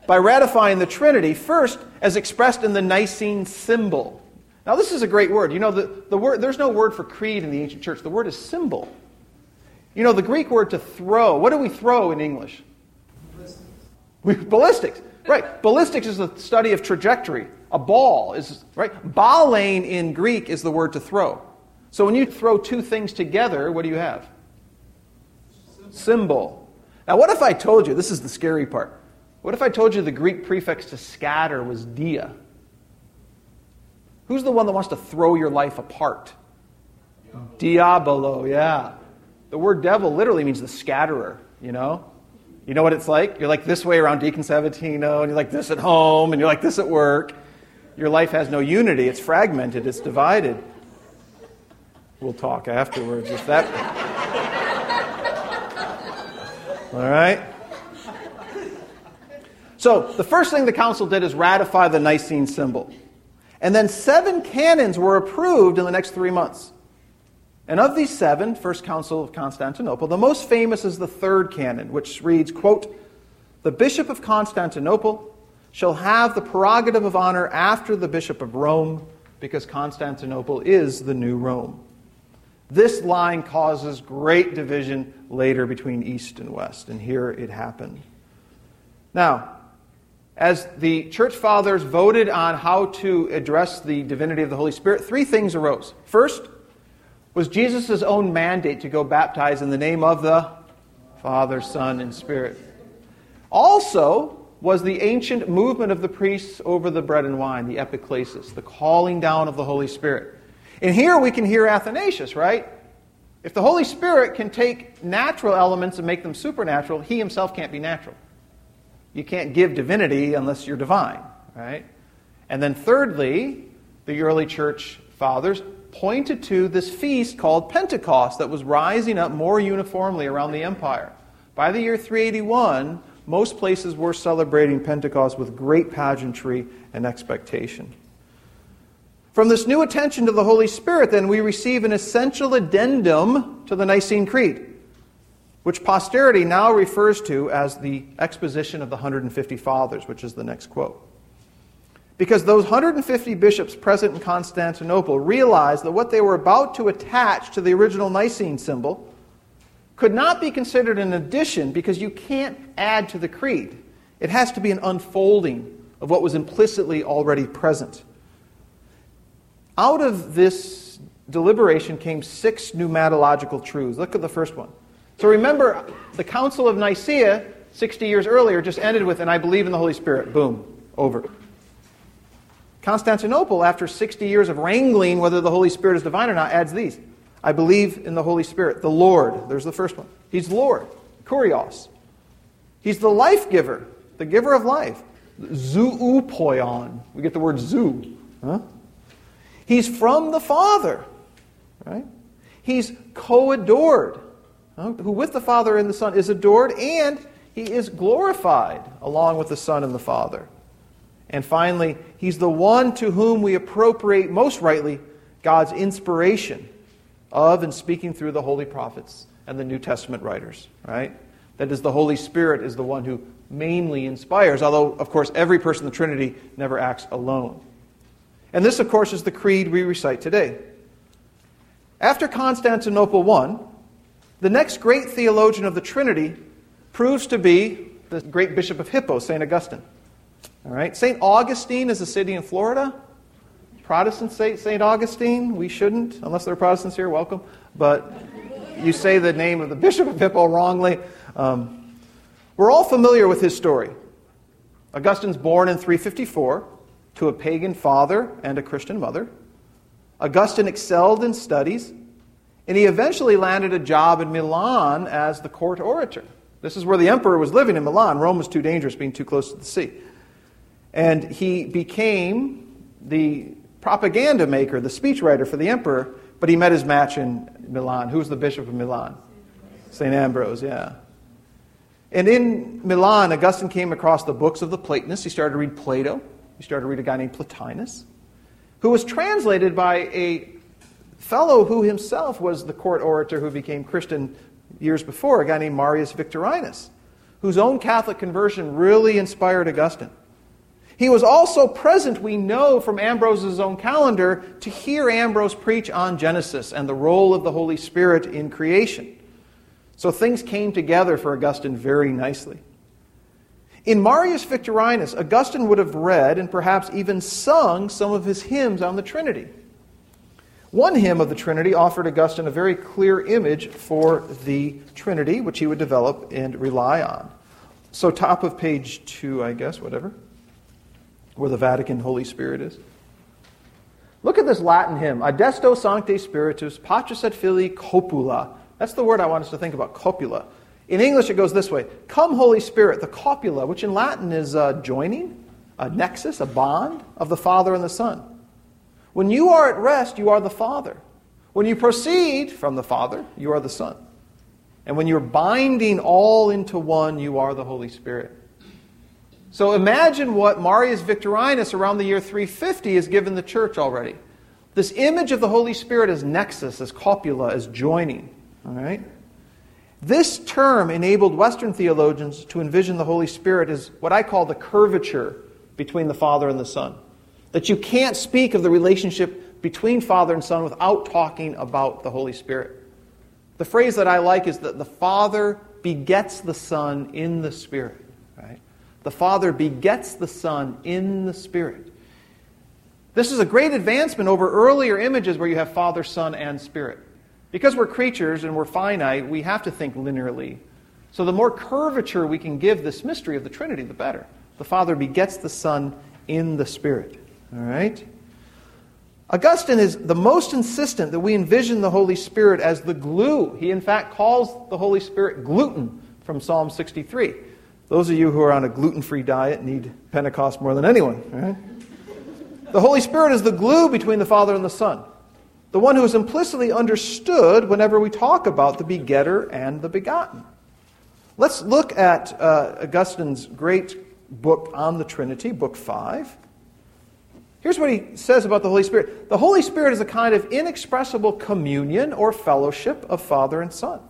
by ratifying the Trinity, first as expressed in the Nicene symbol. Now, this is a great word. You know, the, the word, there's no word for creed in the ancient church. The word is symbol. You know, the Greek word to throw, what do we throw in English? Ballistics. We, ballistics. Right. Ballistics is the study of trajectory. A ball is, right? Balein in Greek is the word to throw. So when you throw two things together, what do you have? Symbol. Now, what if I told you, this is the scary part, what if I told you the Greek prefix to scatter was dia? Who's the one that wants to throw your life apart? Diabolo, yeah. The word devil literally means the scatterer, you know? You know what it's like? You're like this way around Deacon Sabatino, and you're like this at home, and you're like this at work. Your life has no unity. It's fragmented, it's divided. We'll talk afterwards if that. All right? So, the first thing the council did is ratify the Nicene symbol. And then seven canons were approved in the next three months. And of these seven, First Council of Constantinople, the most famous is the third canon, which reads, quote, The Bishop of Constantinople shall have the prerogative of honor after the Bishop of Rome, because Constantinople is the new Rome. This line causes great division later between East and West, and here it happened. Now, as the church fathers voted on how to address the divinity of the Holy Spirit, three things arose. First, was Jesus' own mandate to go baptize in the name of the Father, Son, and Spirit. Also, was the ancient movement of the priests over the bread and wine, the epiclesis, the calling down of the Holy Spirit. And here we can hear Athanasius, right? If the Holy Spirit can take natural elements and make them supernatural, he himself can't be natural. You can't give divinity unless you're divine, right? And then thirdly, the early church fathers pointed to this feast called Pentecost that was rising up more uniformly around the empire. By the year 381, most places were celebrating Pentecost with great pageantry and expectation. From this new attention to the Holy Spirit, then, we receive an essential addendum to the Nicene Creed, which posterity now refers to as the exposition of the 150 Fathers, which is the next quote. Because those 150 bishops present in Constantinople realized that what they were about to attach to the original Nicene symbol could not be considered an addition because you can't add to the creed. It has to be an unfolding of what was implicitly already present. Out of this deliberation came six pneumatological truths. Look at the first one. So remember, the Council of Nicaea, 60 years earlier, just ended with, and I believe in the Holy Spirit. Boom, over. Constantinople, after 60 years of wrangling whether the Holy Spirit is divine or not, adds these. I believe in the Holy Spirit, the Lord. There's the first one. He's Lord, Kurios. He's the life giver, the giver of life. Zoopoion. We get the word zoo. Huh? He's from the Father, right? He's co-adored, who with the Father and the Son is adored, and he is glorified along with the Son and the Father. And finally, he's the one to whom we appropriate most rightly God's inspiration of and speaking through the holy prophets and the New Testament writers, right? That is, the Holy Spirit is the one who mainly inspires, although, of course, every person in the Trinity never acts alone. And this, of course, is the creed we recite today. After Constantinople I, the next great theologian of the Trinity proves to be the great Bishop of Hippo, St. Augustine. All right, St. Augustine is a city in Florida. Protestants say St. Augustine. We shouldn't, unless there are Protestants here, welcome. But you say the name of the <laughs> Bishop of Hippo wrongly. Um, We're all familiar with his story. Augustine's born in 354 to a pagan father and a Christian mother. Augustine excelled in studies, and he eventually landed a job in Milan as the court orator. This is where the emperor was living in Milan. Rome was too dangerous, being too close to the sea. And he became the propaganda maker, the speechwriter for the emperor, but he met his match in Milan. Who was the bishop of Milan? St. Ambrose, yeah. And in Milan, Augustine came across the books of the Platonists. He started to read Plato. He started to read a guy named Plotinus, who was translated by a fellow who himself was the court orator who became Christian years before, a guy named Marius Victorinus, whose own Catholic conversion really inspired Augustine. He was also present, we know from Ambrose's own calendar, to hear Ambrose preach on Genesis and the role of the Holy Spirit in creation. So things came together for Augustine very nicely. In Marius Victorinus, Augustine would have read and perhaps even sung some of his hymns on the Trinity. One hymn of the Trinity offered Augustine a very clear image for the Trinity, which he would develop and rely on. So, top of page two, I guess, whatever, where the Vatican Holy Spirit is. Look at this Latin hymn Adesto Sancte Spiritus, Patris et Filii Copula. That's the word I want us to think about, copula. In English, it goes this way Come, Holy Spirit, the copula, which in Latin is a joining, a nexus, a bond of the Father and the Son. When you are at rest, you are the Father. When you proceed from the Father, you are the Son. And when you're binding all into one, you are the Holy Spirit. So imagine what Marius Victorinus around the year 350 has given the church already. This image of the Holy Spirit as nexus, as copula, as joining. All right? This term enabled Western theologians to envision the Holy Spirit as what I call the curvature between the Father and the Son. That you can't speak of the relationship between Father and Son without talking about the Holy Spirit. The phrase that I like is that the Father begets the Son in the Spirit. Right? The Father begets the Son in the Spirit. This is a great advancement over earlier images where you have Father, Son, and Spirit. Because we're creatures and we're finite, we have to think linearly. So the more curvature we can give this mystery of the Trinity, the better. The Father begets the Son in the Spirit. All right? Augustine is the most insistent that we envision the Holy Spirit as the glue. He, in fact, calls the Holy Spirit gluten from Psalm 63. Those of you who are on a gluten free diet need Pentecost more than anyone. Right? The Holy Spirit is the glue between the Father and the Son the one who is implicitly understood whenever we talk about the begetter and the begotten. Let's look at uh, Augustine's great book on the Trinity, Book 5. Here's what he says about the Holy Spirit The Holy Spirit is a kind of inexpressible communion or fellowship of Father and Son.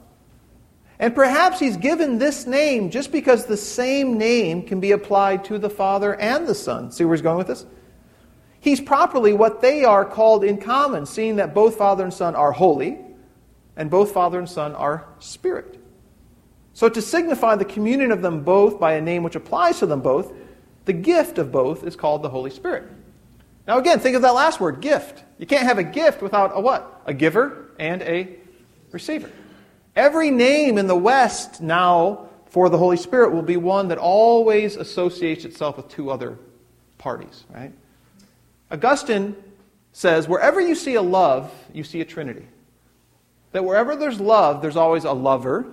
And perhaps he's given this name just because the same name can be applied to the Father and the Son. See where he's going with this? He's properly what they are called in common, seeing that both Father and Son are holy, and both Father and Son are Spirit. So, to signify the communion of them both by a name which applies to them both, the gift of both is called the Holy Spirit. Now, again, think of that last word, gift. You can't have a gift without a what? A giver and a receiver. Every name in the West now for the Holy Spirit will be one that always associates itself with two other parties, right? Augustine says, wherever you see a love, you see a trinity. That wherever there's love, there's always a lover,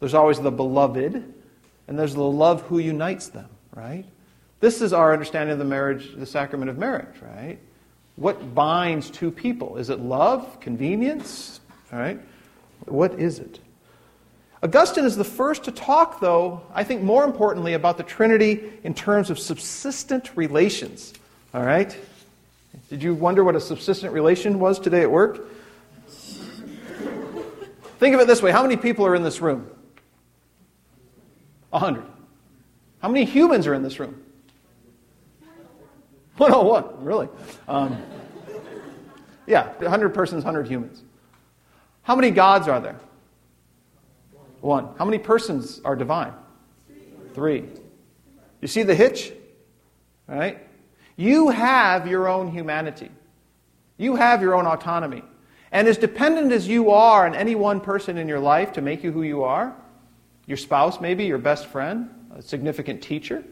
there's always the beloved, and there's the love who unites them, right? This is our understanding of the marriage, the sacrament of marriage, right? What binds two people? Is it love, convenience, right? What is it? Augustine is the first to talk, though, I think more importantly, about the Trinity in terms of subsistent relations. All right? Did you wonder what a subsistent relation was today at work? Think of it this way how many people are in this room? A hundred. How many humans are in this room? 101, really. Um, yeah, 100 persons, 100 humans. How many gods are there? One. How many persons are divine? Three. You see the hitch? All right? You have your own humanity. You have your own autonomy. And as dependent as you are on any one person in your life to make you who you are, your spouse, maybe, your best friend, a significant teacher.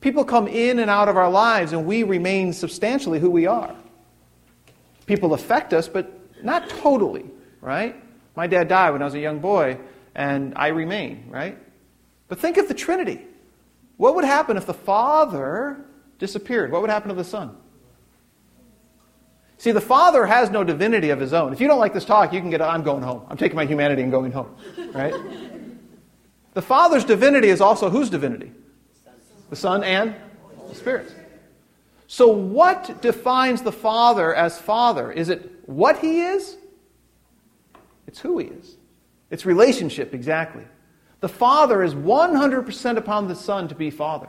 People come in and out of our lives, and we remain substantially who we are. People affect us, but not totally, right? My dad died when I was a young boy, and I remain, right? But think of the Trinity. What would happen if the Father disappeared? What would happen to the Son? See, the Father has no divinity of his own. If you don't like this talk, you can get, I'm going home. I'm taking my humanity and going home, right? the Father's divinity is also whose divinity? The Son and the Spirit. So, what defines the Father as Father? Is it what He is? It's who He is. It's relationship, exactly. The Father is 100% upon the Son to be Father.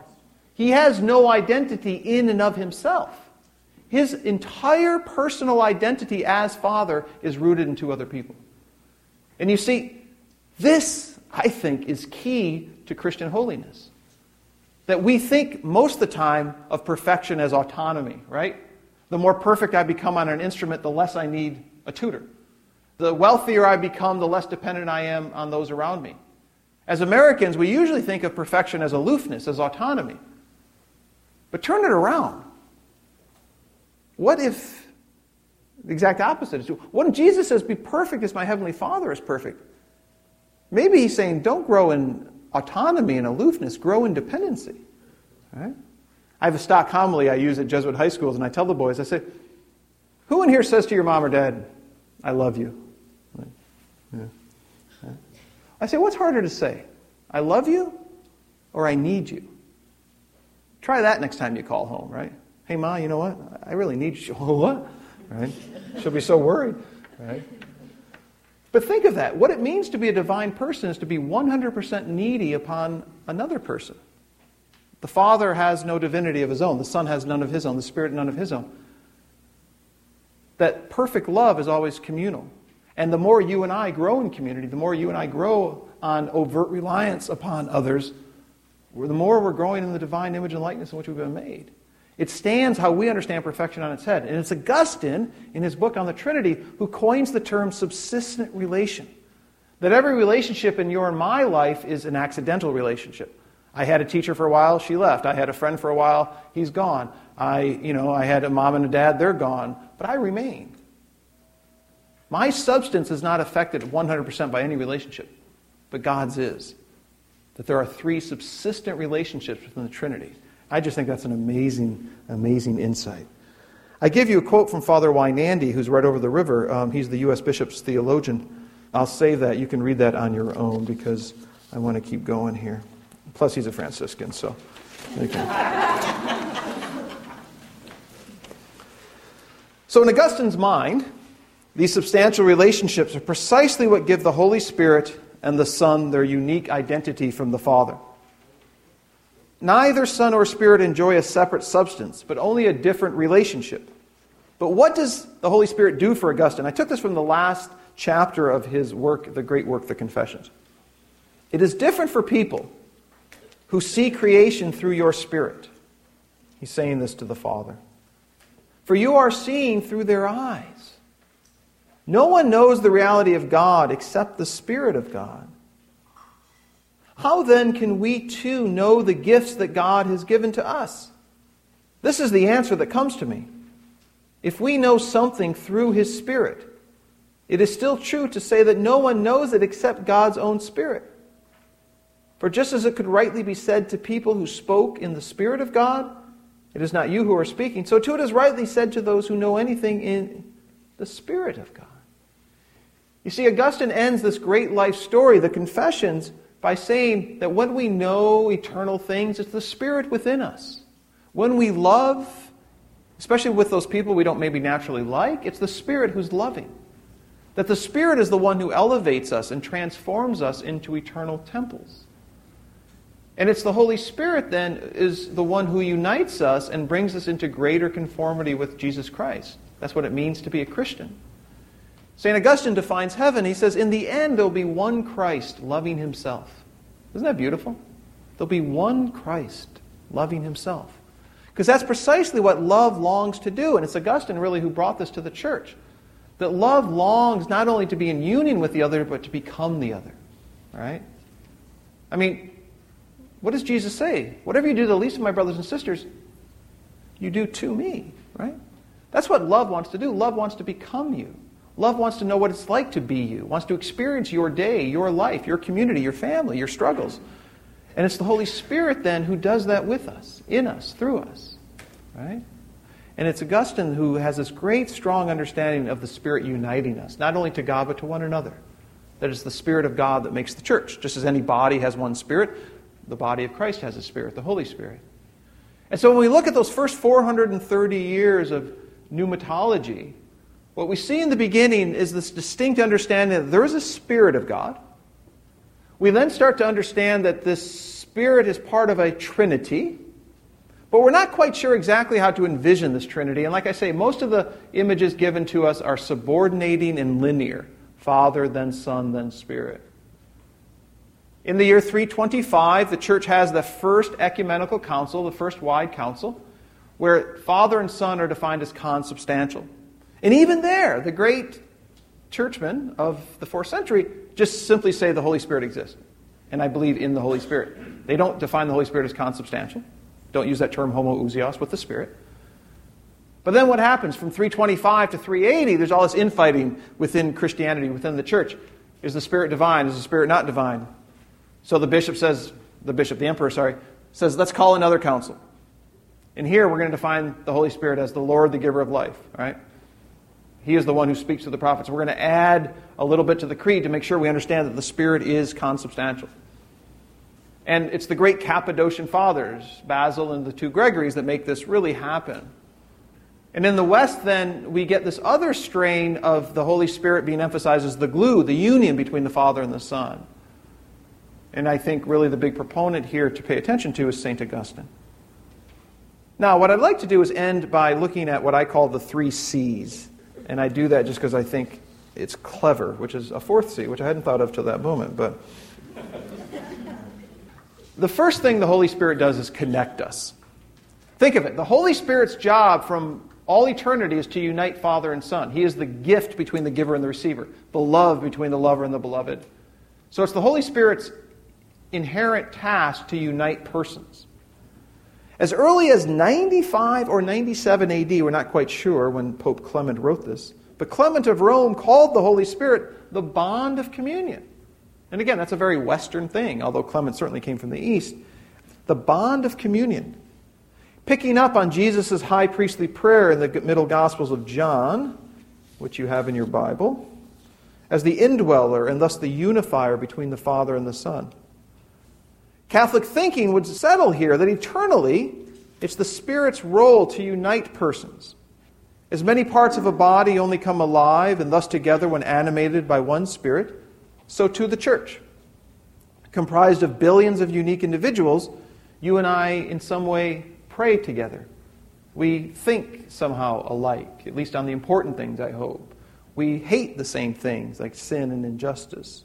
He has no identity in and of Himself. His entire personal identity as Father is rooted in two other people. And you see, this, I think, is key to Christian holiness. That we think most of the time of perfection as autonomy, right? The more perfect I become on an instrument, the less I need a tutor. The wealthier I become, the less dependent I am on those around me. As Americans, we usually think of perfection as aloofness, as autonomy. But turn it around. What if the exact opposite is true? What if Jesus says, Be perfect as my heavenly Father is perfect? Maybe he's saying, Don't grow in autonomy and aloofness, grow in dependency. Right? I have a stock homily I use at Jesuit high schools, and I tell the boys, I say, Who in here says to your mom or dad, I love you? Yeah. I say, What's harder to say? I love you or I need you? Try that next time you call home, right? Hey, Ma, you know what? I really need you. <laughs> what? Right? She'll be so worried, right? But think of that. What it means to be a divine person is to be 100% needy upon another person. The Father has no divinity of his own. The Son has none of his own. The Spirit none of his own. That perfect love is always communal. And the more you and I grow in community, the more you and I grow on overt reliance upon others, the more we're growing in the divine image and likeness in which we've been made. It stands how we understand perfection on its head. And it's Augustine, in his book on the Trinity, who coins the term subsistent relation. That every relationship in your and my life is an accidental relationship. I had a teacher for a while, she left. I had a friend for a while, he's gone. I, you know, I had a mom and a dad, they're gone. But I remain. My substance is not affected 100% by any relationship, but God's is. That there are three subsistent relationships within the Trinity. I just think that's an amazing, amazing insight. I give you a quote from Father Weinandy, who's right over the river. Um, he's the U.S. Bishop's theologian. I'll save that. You can read that on your own because I want to keep going here. Plus, he's a Franciscan, so <laughs> So, in Augustine's mind, these substantial relationships are precisely what give the Holy Spirit and the Son their unique identity from the Father. Neither Son or Spirit enjoy a separate substance, but only a different relationship. But what does the Holy Spirit do for Augustine? I took this from the last chapter of his work, the great work, The Confessions. It is different for people who see creation through your Spirit. He's saying this to the Father. For you are seeing through their eyes. No one knows the reality of God except the Spirit of God. How then can we too know the gifts that God has given to us? This is the answer that comes to me. If we know something through His Spirit, it is still true to say that no one knows it except God's own Spirit. For just as it could rightly be said to people who spoke in the Spirit of God, it is not you who are speaking, so too it is rightly said to those who know anything in the Spirit of God. You see, Augustine ends this great life story, the Confessions, by saying that when we know eternal things, it's the Spirit within us. When we love, especially with those people we don't maybe naturally like, it's the Spirit who's loving. That the Spirit is the one who elevates us and transforms us into eternal temples. And it's the Holy Spirit then is the one who unites us and brings us into greater conformity with Jesus Christ. That's what it means to be a Christian. St. Augustine defines heaven. He says, In the end, there'll be one Christ loving himself. Isn't that beautiful? There'll be one Christ loving himself. Because that's precisely what love longs to do. And it's Augustine, really, who brought this to the church. That love longs not only to be in union with the other, but to become the other. Right? I mean, what does Jesus say? Whatever you do to the least of my brothers and sisters, you do to me, right? That's what love wants to do. Love wants to become you. Love wants to know what it's like to be you, wants to experience your day, your life, your community, your family, your struggles. And it's the Holy Spirit then who does that with us, in us, through us, right? And it's Augustine who has this great, strong understanding of the Spirit uniting us, not only to God, but to one another. That it's the Spirit of God that makes the church. Just as any body has one Spirit, the body of Christ has a Spirit, the Holy Spirit. And so when we look at those first 430 years of pneumatology, what we see in the beginning is this distinct understanding that there is a Spirit of God. We then start to understand that this Spirit is part of a Trinity. But we're not quite sure exactly how to envision this Trinity. And like I say, most of the images given to us are subordinating and linear Father, then Son, then Spirit. In the year 325, the church has the first ecumenical council, the first wide council, where Father and Son are defined as consubstantial. And even there, the great churchmen of the fourth century just simply say the Holy Spirit exists. And I believe in the Holy Spirit. They don't define the Holy Spirit as consubstantial. Don't use that term homoousios with the Spirit. But then what happens from 325 to 380? There's all this infighting within Christianity, within the church. Is the Spirit divine? Is the Spirit not divine? So the bishop says, the bishop, the emperor, sorry, says, let's call another council. And here we're going to define the Holy Spirit as the Lord, the giver of life, right? He is the one who speaks to the prophets. We're going to add a little bit to the creed to make sure we understand that the Spirit is consubstantial. And it's the great Cappadocian fathers, Basil and the two Gregories, that make this really happen. And in the West, then, we get this other strain of the Holy Spirit being emphasized as the glue, the union between the Father and the Son. And I think really the big proponent here to pay attention to is St. Augustine. Now, what I'd like to do is end by looking at what I call the three C's. And I do that just because I think it's clever, which is a fourth C, which I hadn't thought of till that moment. But <laughs> the first thing the Holy Spirit does is connect us. Think of it. The Holy Spirit's job from all eternity is to unite Father and Son. He is the gift between the giver and the receiver, the love between the lover and the beloved. So it's the Holy Spirit's inherent task to unite persons. As early as 95 or 97 AD, we're not quite sure when Pope Clement wrote this, but Clement of Rome called the Holy Spirit the bond of communion. And again, that's a very Western thing, although Clement certainly came from the East. The bond of communion. Picking up on Jesus' high priestly prayer in the middle Gospels of John, which you have in your Bible, as the indweller and thus the unifier between the Father and the Son. Catholic thinking would settle here that eternally it's the Spirit's role to unite persons. As many parts of a body only come alive and thus together when animated by one Spirit, so too the church. Comprised of billions of unique individuals, you and I, in some way, pray together. We think somehow alike, at least on the important things, I hope. We hate the same things, like sin and injustice.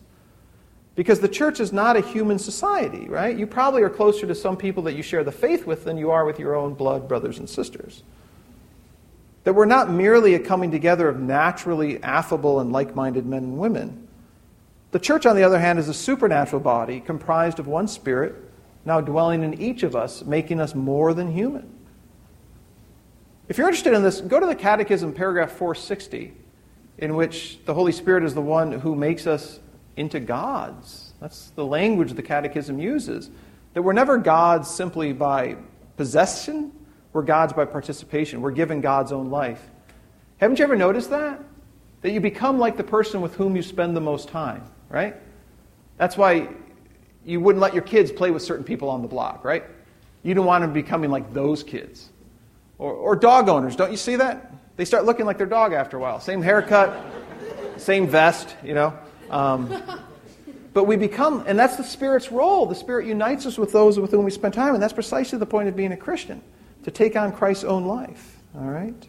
Because the church is not a human society, right? You probably are closer to some people that you share the faith with than you are with your own blood brothers and sisters. That we're not merely a coming together of naturally affable and like minded men and women, the church, on the other hand, is a supernatural body comprised of one spirit, now dwelling in each of us, making us more than human. If you're interested in this, go to the Catechism, paragraph 460, in which the Holy Spirit is the one who makes us into gods. That's the language the Catechism uses. That we're never gods simply by possession, we're gods by participation. We're given God's own life. Haven't you ever noticed that? That you become like the person with whom you spend the most time right? That's why you wouldn't let your kids play with certain people on the block, right? You don't want them becoming like those kids. Or, or dog owners, don't you see that? They start looking like their dog after a while. Same haircut, same vest, you know. Um, but we become, and that's the Spirit's role. The Spirit unites us with those with whom we spend time, and that's precisely the point of being a Christian, to take on Christ's own life. All right?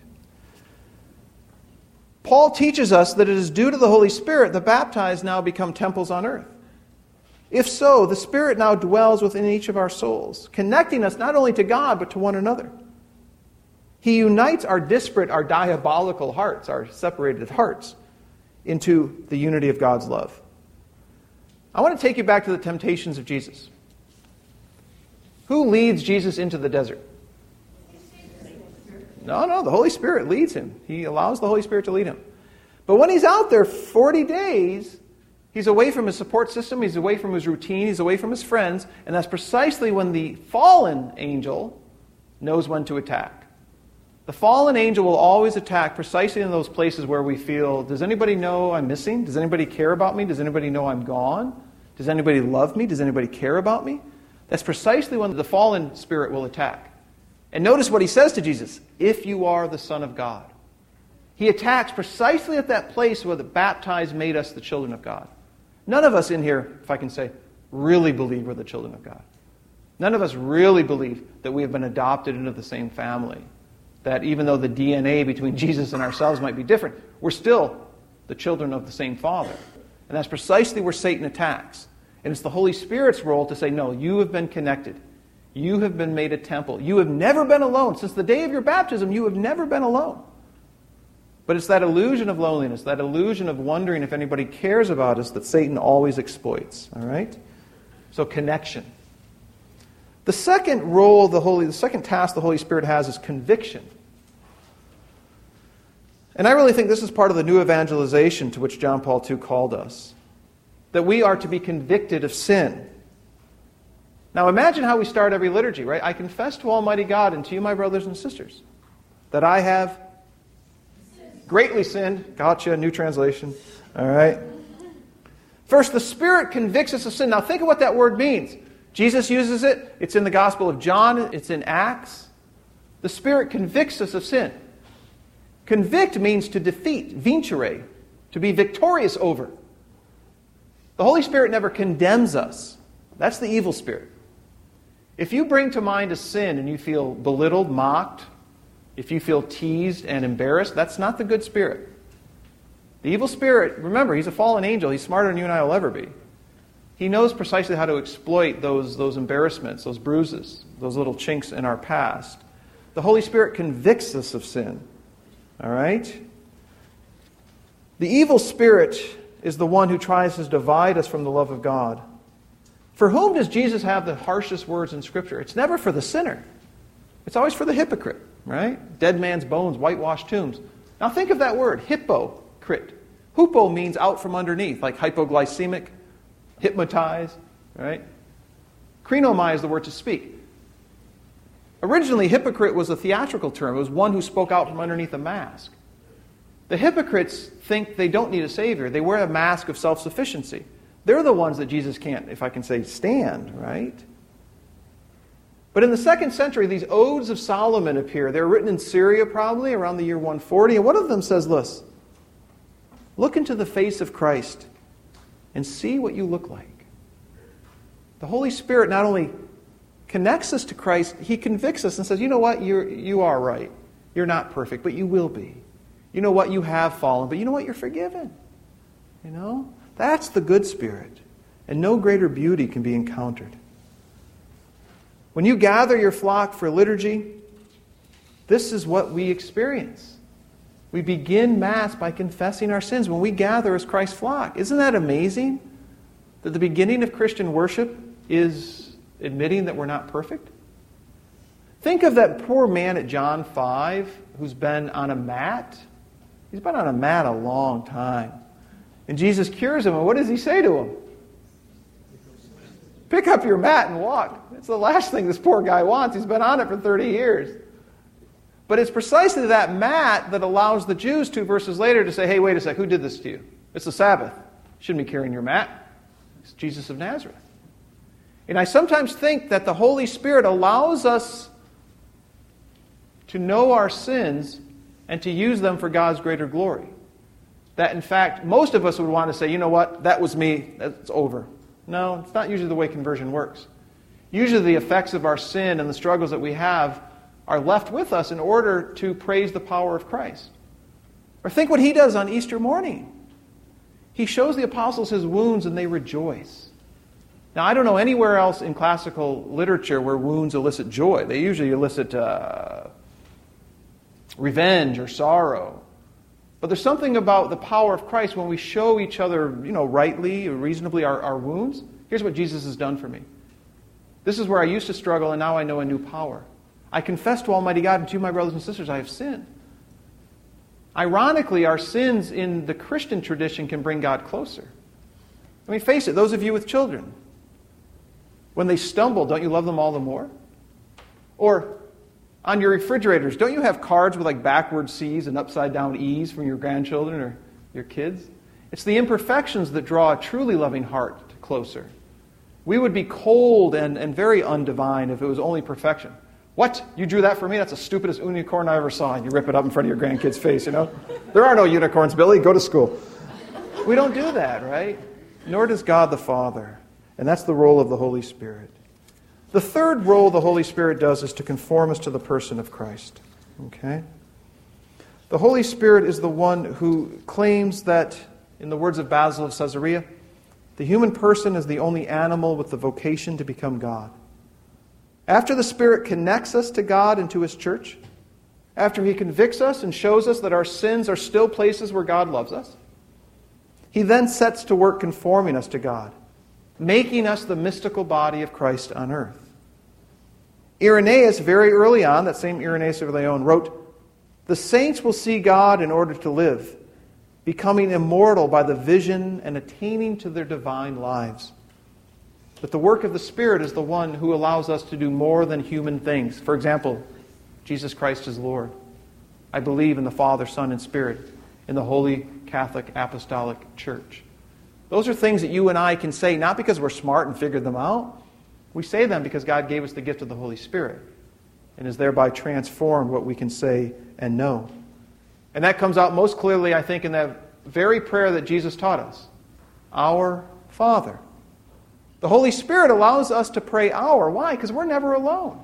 Paul teaches us that it is due to the Holy Spirit the baptized now become temples on earth. If so, the Spirit now dwells within each of our souls, connecting us not only to God, but to one another. He unites our disparate, our diabolical hearts, our separated hearts, into the unity of God's love. I want to take you back to the temptations of Jesus. Who leads Jesus into the desert? No, no, the Holy Spirit leads him. He allows the Holy Spirit to lead him. But when he's out there 40 days, he's away from his support system, he's away from his routine, he's away from his friends, and that's precisely when the fallen angel knows when to attack. The fallen angel will always attack precisely in those places where we feel, does anybody know I'm missing? Does anybody care about me? Does anybody know I'm gone? Does anybody love me? Does anybody care about me? That's precisely when the fallen spirit will attack. And notice what he says to Jesus if you are the Son of God. He attacks precisely at that place where the baptized made us the children of God. None of us in here, if I can say, really believe we're the children of God. None of us really believe that we have been adopted into the same family. That even though the DNA between <laughs> Jesus and ourselves might be different, we're still the children of the same Father. And that's precisely where Satan attacks. And it's the Holy Spirit's role to say, no, you have been connected. You have been made a temple. You have never been alone. Since the day of your baptism, you have never been alone. But it's that illusion of loneliness, that illusion of wondering if anybody cares about us that Satan always exploits. All right? So, connection. The second role the Holy, the second task the Holy Spirit has is conviction. And I really think this is part of the new evangelization to which John Paul II called us. That we are to be convicted of sin. Now imagine how we start every liturgy, right? I confess to Almighty God and to you, my brothers and sisters, that I have greatly sinned. Gotcha, new translation. All right. First, the Spirit convicts us of sin. Now think of what that word means. Jesus uses it. It's in the Gospel of John, it's in Acts. The Spirit convicts us of sin. Convict means to defeat, vincere, to be victorious over. The Holy Spirit never condemns us. That's the evil spirit. If you bring to mind a sin and you feel belittled, mocked, if you feel teased and embarrassed, that's not the good spirit. The evil spirit, remember, he's a fallen angel. He's smarter than you and I will ever be. He knows precisely how to exploit those, those embarrassments, those bruises, those little chinks in our past. The Holy Spirit convicts us of sin. All right? The evil spirit is the one who tries to divide us from the love of God. For whom does Jesus have the harshest words in Scripture? It's never for the sinner, it's always for the hypocrite, right? Dead man's bones, whitewashed tombs. Now think of that word, hypocrite. Hupo means out from underneath, like hypoglycemic, hypnotize, right? Krinomai is the word to speak. Originally, hypocrite was a theatrical term. It was one who spoke out from underneath a mask. The hypocrites think they don't need a Savior. They wear a mask of self sufficiency. They're the ones that Jesus can't, if I can say, stand, right? But in the second century, these odes of Solomon appear. They're written in Syria, probably around the year 140. And one of them says this Look into the face of Christ and see what you look like. The Holy Spirit not only connects us to Christ, He convicts us and says, You know what? You're, you are right. You're not perfect, but you will be. You know what? You have fallen, but you know what? You're forgiven. You know? That's the good spirit. And no greater beauty can be encountered. When you gather your flock for liturgy, this is what we experience. We begin Mass by confessing our sins when we gather as Christ's flock. Isn't that amazing? That the beginning of Christian worship is admitting that we're not perfect? Think of that poor man at John 5 who's been on a mat. He's been on a mat a long time. And Jesus cures him, and what does he say to him? Pick up your mat and walk. It's the last thing this poor guy wants. He's been on it for 30 years. But it's precisely that mat that allows the Jews two verses later to say, hey, wait a sec, who did this to you? It's the Sabbath. You shouldn't be carrying your mat. It's Jesus of Nazareth. And I sometimes think that the Holy Spirit allows us to know our sins and to use them for God's greater glory. That, in fact, most of us would want to say, you know what, that was me, that's over. No, it's not usually the way conversion works. Usually, the effects of our sin and the struggles that we have are left with us in order to praise the power of Christ. Or think what he does on Easter morning. He shows the apostles his wounds and they rejoice. Now, I don't know anywhere else in classical literature where wounds elicit joy. They usually elicit uh, revenge or sorrow. But there's something about the power of Christ when we show each other, you know, rightly, or reasonably our, our wounds. Here's what Jesus has done for me. This is where I used to struggle, and now I know a new power. I confess to Almighty God and to my brothers and sisters, I have sinned. Ironically, our sins in the Christian tradition can bring God closer. I mean, face it, those of you with children, when they stumble, don't you love them all the more? Or on your refrigerators, don't you have cards with like backward C's and upside down E's from your grandchildren or your kids? It's the imperfections that draw a truly loving heart closer. We would be cold and, and very undivine if it was only perfection. What? You drew that for me? That's the stupidest unicorn I ever saw. And you rip it up in front of your grandkid's face, you know? There are no unicorns, Billy. Go to school. We don't do that, right? Nor does God the Father. And that's the role of the Holy Spirit. The third role the Holy Spirit does is to conform us to the person of Christ. Okay? The Holy Spirit is the one who claims that, in the words of Basil of Caesarea, the human person is the only animal with the vocation to become God. After the Spirit connects us to God and to His church, after He convicts us and shows us that our sins are still places where God loves us, He then sets to work conforming us to God, making us the mystical body of Christ on earth. Irenaeus, very early on, that same Irenaeus of Lyon, wrote, The saints will see God in order to live becoming immortal by the vision and attaining to their divine lives. But the work of the Spirit is the one who allows us to do more than human things. For example, Jesus Christ is Lord. I believe in the Father, Son, and Spirit, in the Holy Catholic Apostolic Church. Those are things that you and I can say not because we're smart and figured them out. We say them because God gave us the gift of the Holy Spirit and has thereby transformed what we can say and know. And that comes out most clearly, I think, in that very prayer that Jesus taught us Our Father. The Holy Spirit allows us to pray our. Why? Because we're never alone.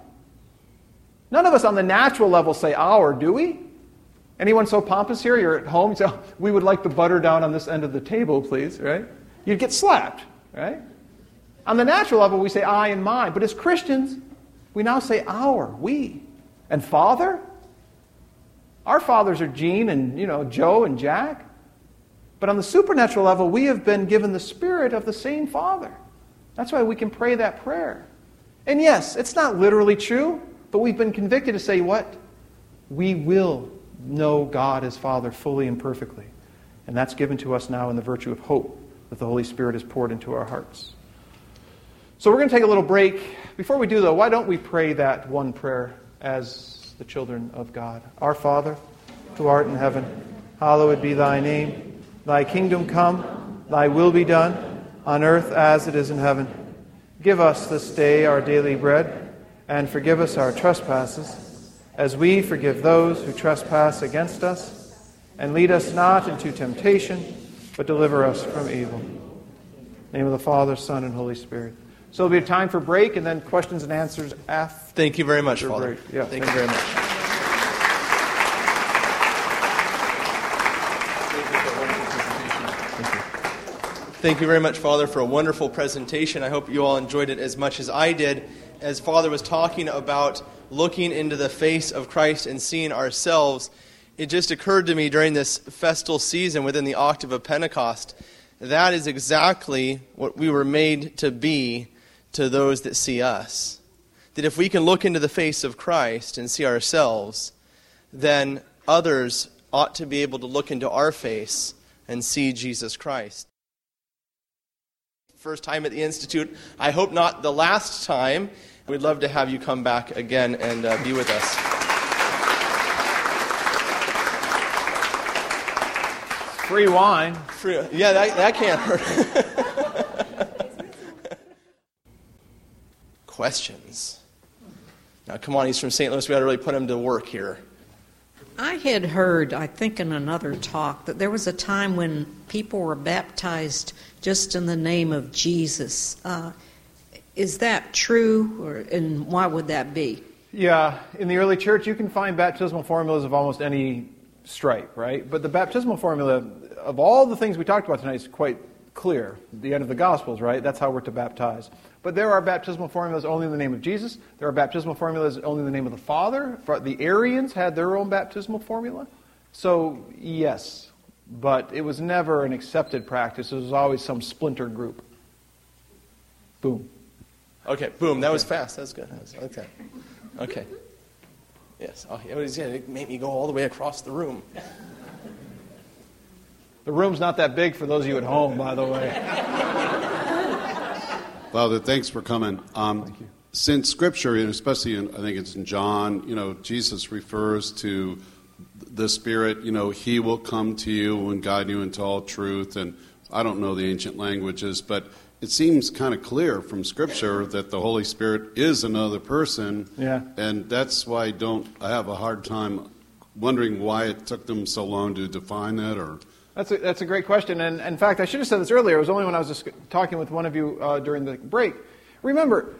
None of us on the natural level say our, do we? Anyone so pompous here? You're at home, <laughs> we would like the butter down on this end of the table, please, right? You'd get slapped, right? On the natural level, we say I and mine. But as Christians, we now say our, we. And Father? Our fathers are Gene and, you know, Joe and Jack. But on the supernatural level, we have been given the spirit of the same Father. That's why we can pray that prayer. And yes, it's not literally true, but we've been convicted to say what? We will know God as Father fully and perfectly. And that's given to us now in the virtue of hope that the Holy Spirit has poured into our hearts. So we're going to take a little break. Before we do, though, why don't we pray that one prayer as the children of God. Our Father, who art in heaven, hallowed be thy name. Thy kingdom come, thy will be done, on earth as it is in heaven. Give us this day our daily bread, and forgive us our trespasses, as we forgive those who trespass against us. And lead us not into temptation, but deliver us from evil. name of the Father, Son, and Holy Spirit. So it'll be a time for break and then questions and answers after. Thank you very much, Father. Break. Yeah, thank, thank you very much. Thank you very much, Father, for a wonderful presentation. I hope you all enjoyed it as much as I did. As Father was talking about looking into the face of Christ and seeing ourselves, it just occurred to me during this festal season within the octave of Pentecost that is exactly what we were made to be to those that see us. That if we can look into the face of Christ and see ourselves, then others ought to be able to look into our face and see Jesus Christ. First time at the Institute. I hope not the last time. We'd love to have you come back again and uh, be with us. Free wine. Free, yeah, that, that can't hurt. <laughs> questions. Now, come on, he's from St. Louis. We got to really put him to work here. I had heard, I think in another talk, that there was a time when people were baptized just in the name of Jesus. Uh, is that true, or, and why would that be? Yeah, in the early church, you can find baptismal formulas of almost any stripe, right? But the baptismal formula, of all the things we talked about tonight, is quite clear. The end of the Gospels, right? That's how we're to baptize. But there are baptismal formulas only in the name of Jesus. There are baptismal formulas only in the name of the Father. The Arians had their own baptismal formula. So, yes, but it was never an accepted practice. It was always some splinter group. Boom. Okay, boom. That was fast. That was good. That was, okay. Okay. Yes. Oh, it was going to make me go all the way across the room. <laughs> The room's not that big for those of you at home, by the way. <laughs> Father, thanks for coming. Um, Thank you. Since Scripture, and especially in, I think it's in John, you know, Jesus refers to the Spirit. You know, He will come to you and guide you into all truth. And I don't know the ancient languages, but it seems kind of clear from Scripture that the Holy Spirit is another person. Yeah. And that's why I don't. I have a hard time wondering why it took them so long to define that, or. That's a, that's a great question. And in fact, I should have said this earlier. It was only when I was just talking with one of you uh, during the break. Remember,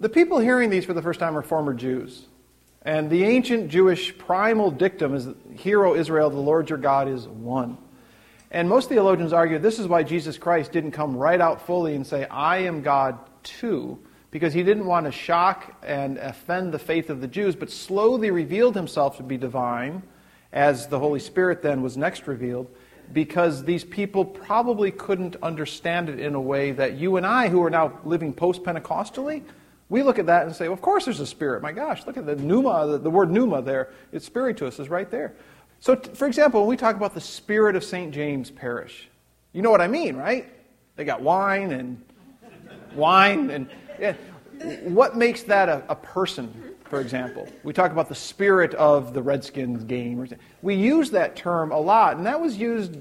the people hearing these for the first time are former Jews. And the ancient Jewish primal dictum is, Hear, O Israel, the Lord your God is one. And most theologians argue this is why Jesus Christ didn't come right out fully and say, I am God too, because he didn't want to shock and offend the faith of the Jews, but slowly revealed himself to be divine, as the Holy Spirit then was next revealed, because these people probably couldn't understand it in a way that you and I, who are now living post Pentecostally, we look at that and say, well, of course there's a spirit. My gosh, look at the pneuma, the, the word pneuma there. It's spiritus is right there. So, t- for example, when we talk about the spirit of St. James Parish, you know what I mean, right? They got wine and wine and yeah. what makes that a, a person, for example? We talk about the spirit of the Redskins game. We use that term a lot, and that was used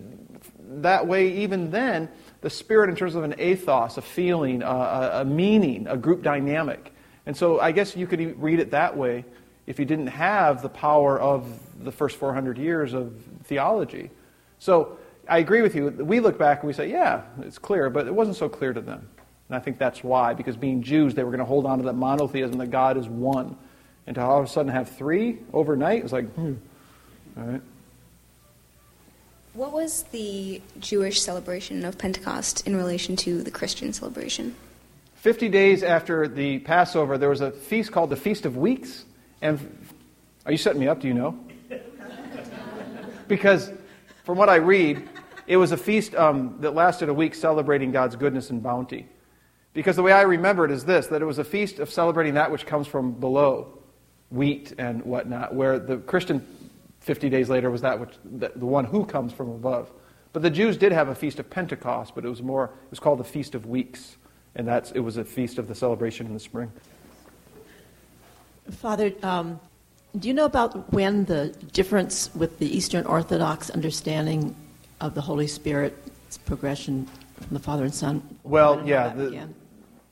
that way even then. The spirit in terms of an ethos, a feeling, a, a, a meaning, a group dynamic. And so I guess you could read it that way if you didn't have the power of the first 400 years of theology. So I agree with you. We look back and we say, yeah, it's clear, but it wasn't so clear to them. And I think that's why, because being Jews, they were going to hold on to that monotheism that God is one. And to all of a sudden have three overnight, it's like, hmm. All right. What was the Jewish celebration of Pentecost in relation to the Christian celebration? 50 days after the Passover, there was a feast called the Feast of Weeks. And are you setting me up? Do you know? Because from what I read, it was a feast um, that lasted a week celebrating God's goodness and bounty. Because the way I remember it is this that it was a feast of celebrating that which comes from below, wheat and whatnot, where the Christian 50 days later was that which, the, the one who comes from above. But the Jews did have a feast of Pentecost, but it was more, it was called the Feast of Weeks. And that's, it was a feast of the celebration in the spring. Father, um, do you know about when the difference with the Eastern Orthodox understanding of the Holy Spirit's progression from the Father and Son? Well, yeah, the,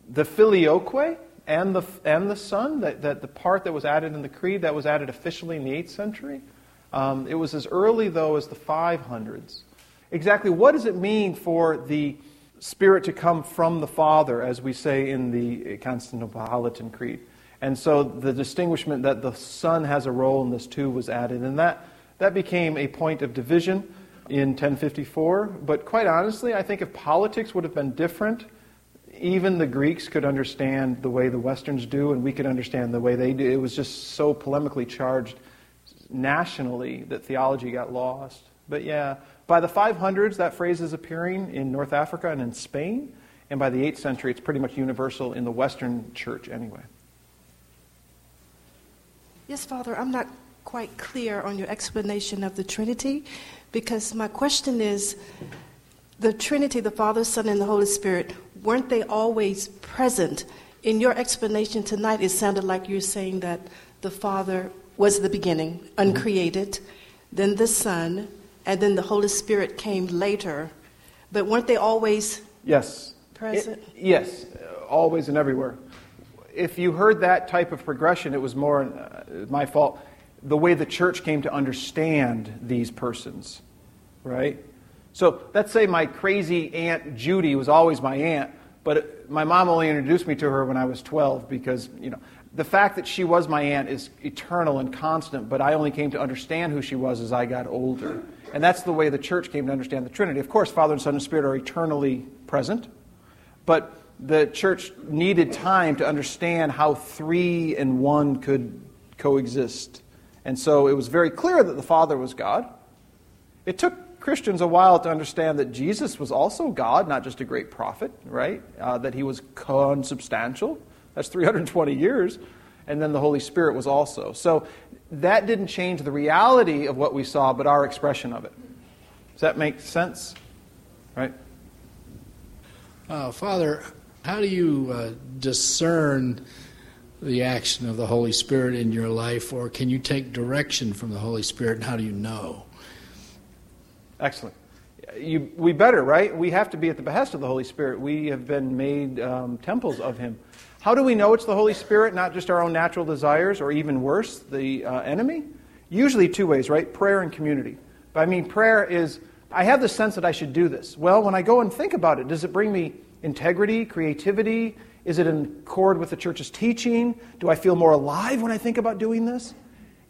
the filioque and the and the Son, that, that the part that was added in the Creed that was added officially in the eighth century. Um, it was as early though as the 500s. Exactly, what does it mean for the Spirit to come from the Father, as we say in the Constantinopolitan Creed? And so the distinguishment that the Son has a role in this too was added. And that, that became a point of division in 1054. But quite honestly, I think if politics would have been different, even the Greeks could understand the way the Westerns do, and we could understand the way they do. It was just so polemically charged nationally that theology got lost. But yeah, by the 500s, that phrase is appearing in North Africa and in Spain. And by the 8th century, it's pretty much universal in the Western church anyway. Yes, Father, I'm not quite clear on your explanation of the Trinity because my question is the Trinity, the Father, Son, and the Holy Spirit, weren't they always present? In your explanation tonight, it sounded like you're saying that the Father was the beginning, uncreated, mm-hmm. then the Son, and then the Holy Spirit came later. But weren't they always yes. present? It, yes, always and everywhere if you heard that type of progression, it was more uh, my fault. The way the church came to understand these persons, right? So let's say my crazy aunt Judy was always my aunt, but my mom only introduced me to her when I was 12 because, you know, the fact that she was my aunt is eternal and constant, but I only came to understand who she was as I got older. And that's the way the church came to understand the Trinity. Of course, Father and Son and Spirit are eternally present, but the church needed time to understand how three and one could coexist. And so it was very clear that the Father was God. It took Christians a while to understand that Jesus was also God, not just a great prophet, right? Uh, that he was consubstantial. That's 320 years. And then the Holy Spirit was also. So that didn't change the reality of what we saw, but our expression of it. Does that make sense? Right? Uh, Father, how do you uh, discern the action of the Holy Spirit in your life, or can you take direction from the Holy Spirit, and how do you know? Excellent. You, we better, right? We have to be at the behest of the Holy Spirit. We have been made um, temples of Him. How do we know it's the Holy Spirit, not just our own natural desires, or even worse, the uh, enemy? Usually, two ways, right? Prayer and community. But I mean, prayer is, I have the sense that I should do this. Well, when I go and think about it, does it bring me integrity, creativity? Is it in accord with the church's teaching? Do I feel more alive when I think about doing this?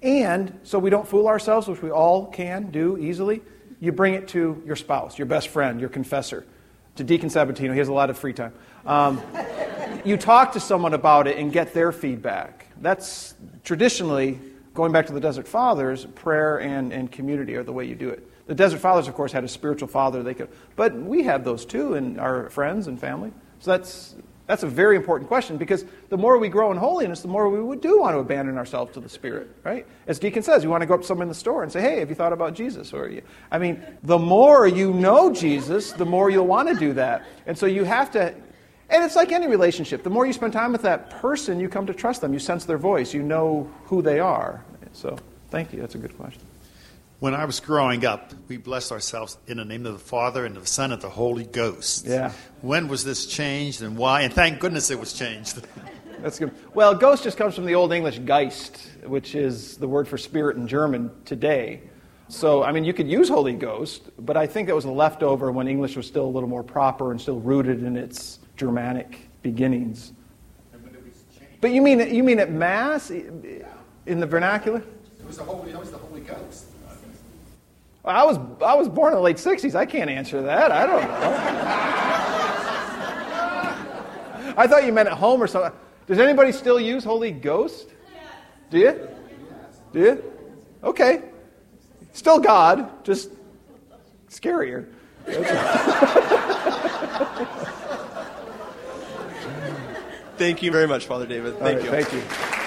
And so we don't fool ourselves, which we all can do easily, you bring it to your spouse, your best friend, your confessor, to Deacon Sabatino. He has a lot of free time. Um, you talk to someone about it and get their feedback. That's traditionally, going back to the Desert Fathers, prayer and, and community are the way you do it. The Desert Fathers, of course, had a spiritual father they could, but we have those too in our friends and family. So that's that's a very important question because the more we grow in holiness, the more we would do want to abandon ourselves to the Spirit, right? As Deacon says, you want to go up to someone in the store and say, "Hey, have you thought about Jesus?" Or, I mean, the more you know Jesus, the more you'll want to do that, and so you have to. And it's like any relationship. The more you spend time with that person, you come to trust them. You sense their voice. You know who they are. So, thank you. That's a good question. When I was growing up, we blessed ourselves in the name of the Father and of the Son and the Holy Ghost. Yeah. When was this changed and why? And thank goodness it was changed. <laughs> That's good. Well, ghost just comes from the Old English Geist, which is the word for spirit in German today. So, I mean, you could use Holy Ghost, but I think it was a leftover when English was still a little more proper and still rooted in its Germanic beginnings. But you mean you mean at Mass in the vernacular? It was the Holy, it was the Holy Ghost. I was, I was born in the late 60s. I can't answer that. I don't know. I thought you meant at home or something. Does anybody still use Holy Ghost? Do you? Do you? Okay. Still God, just scarier. Thank you very much, Father David. Thank right, you. Thank you.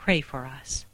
pray for us.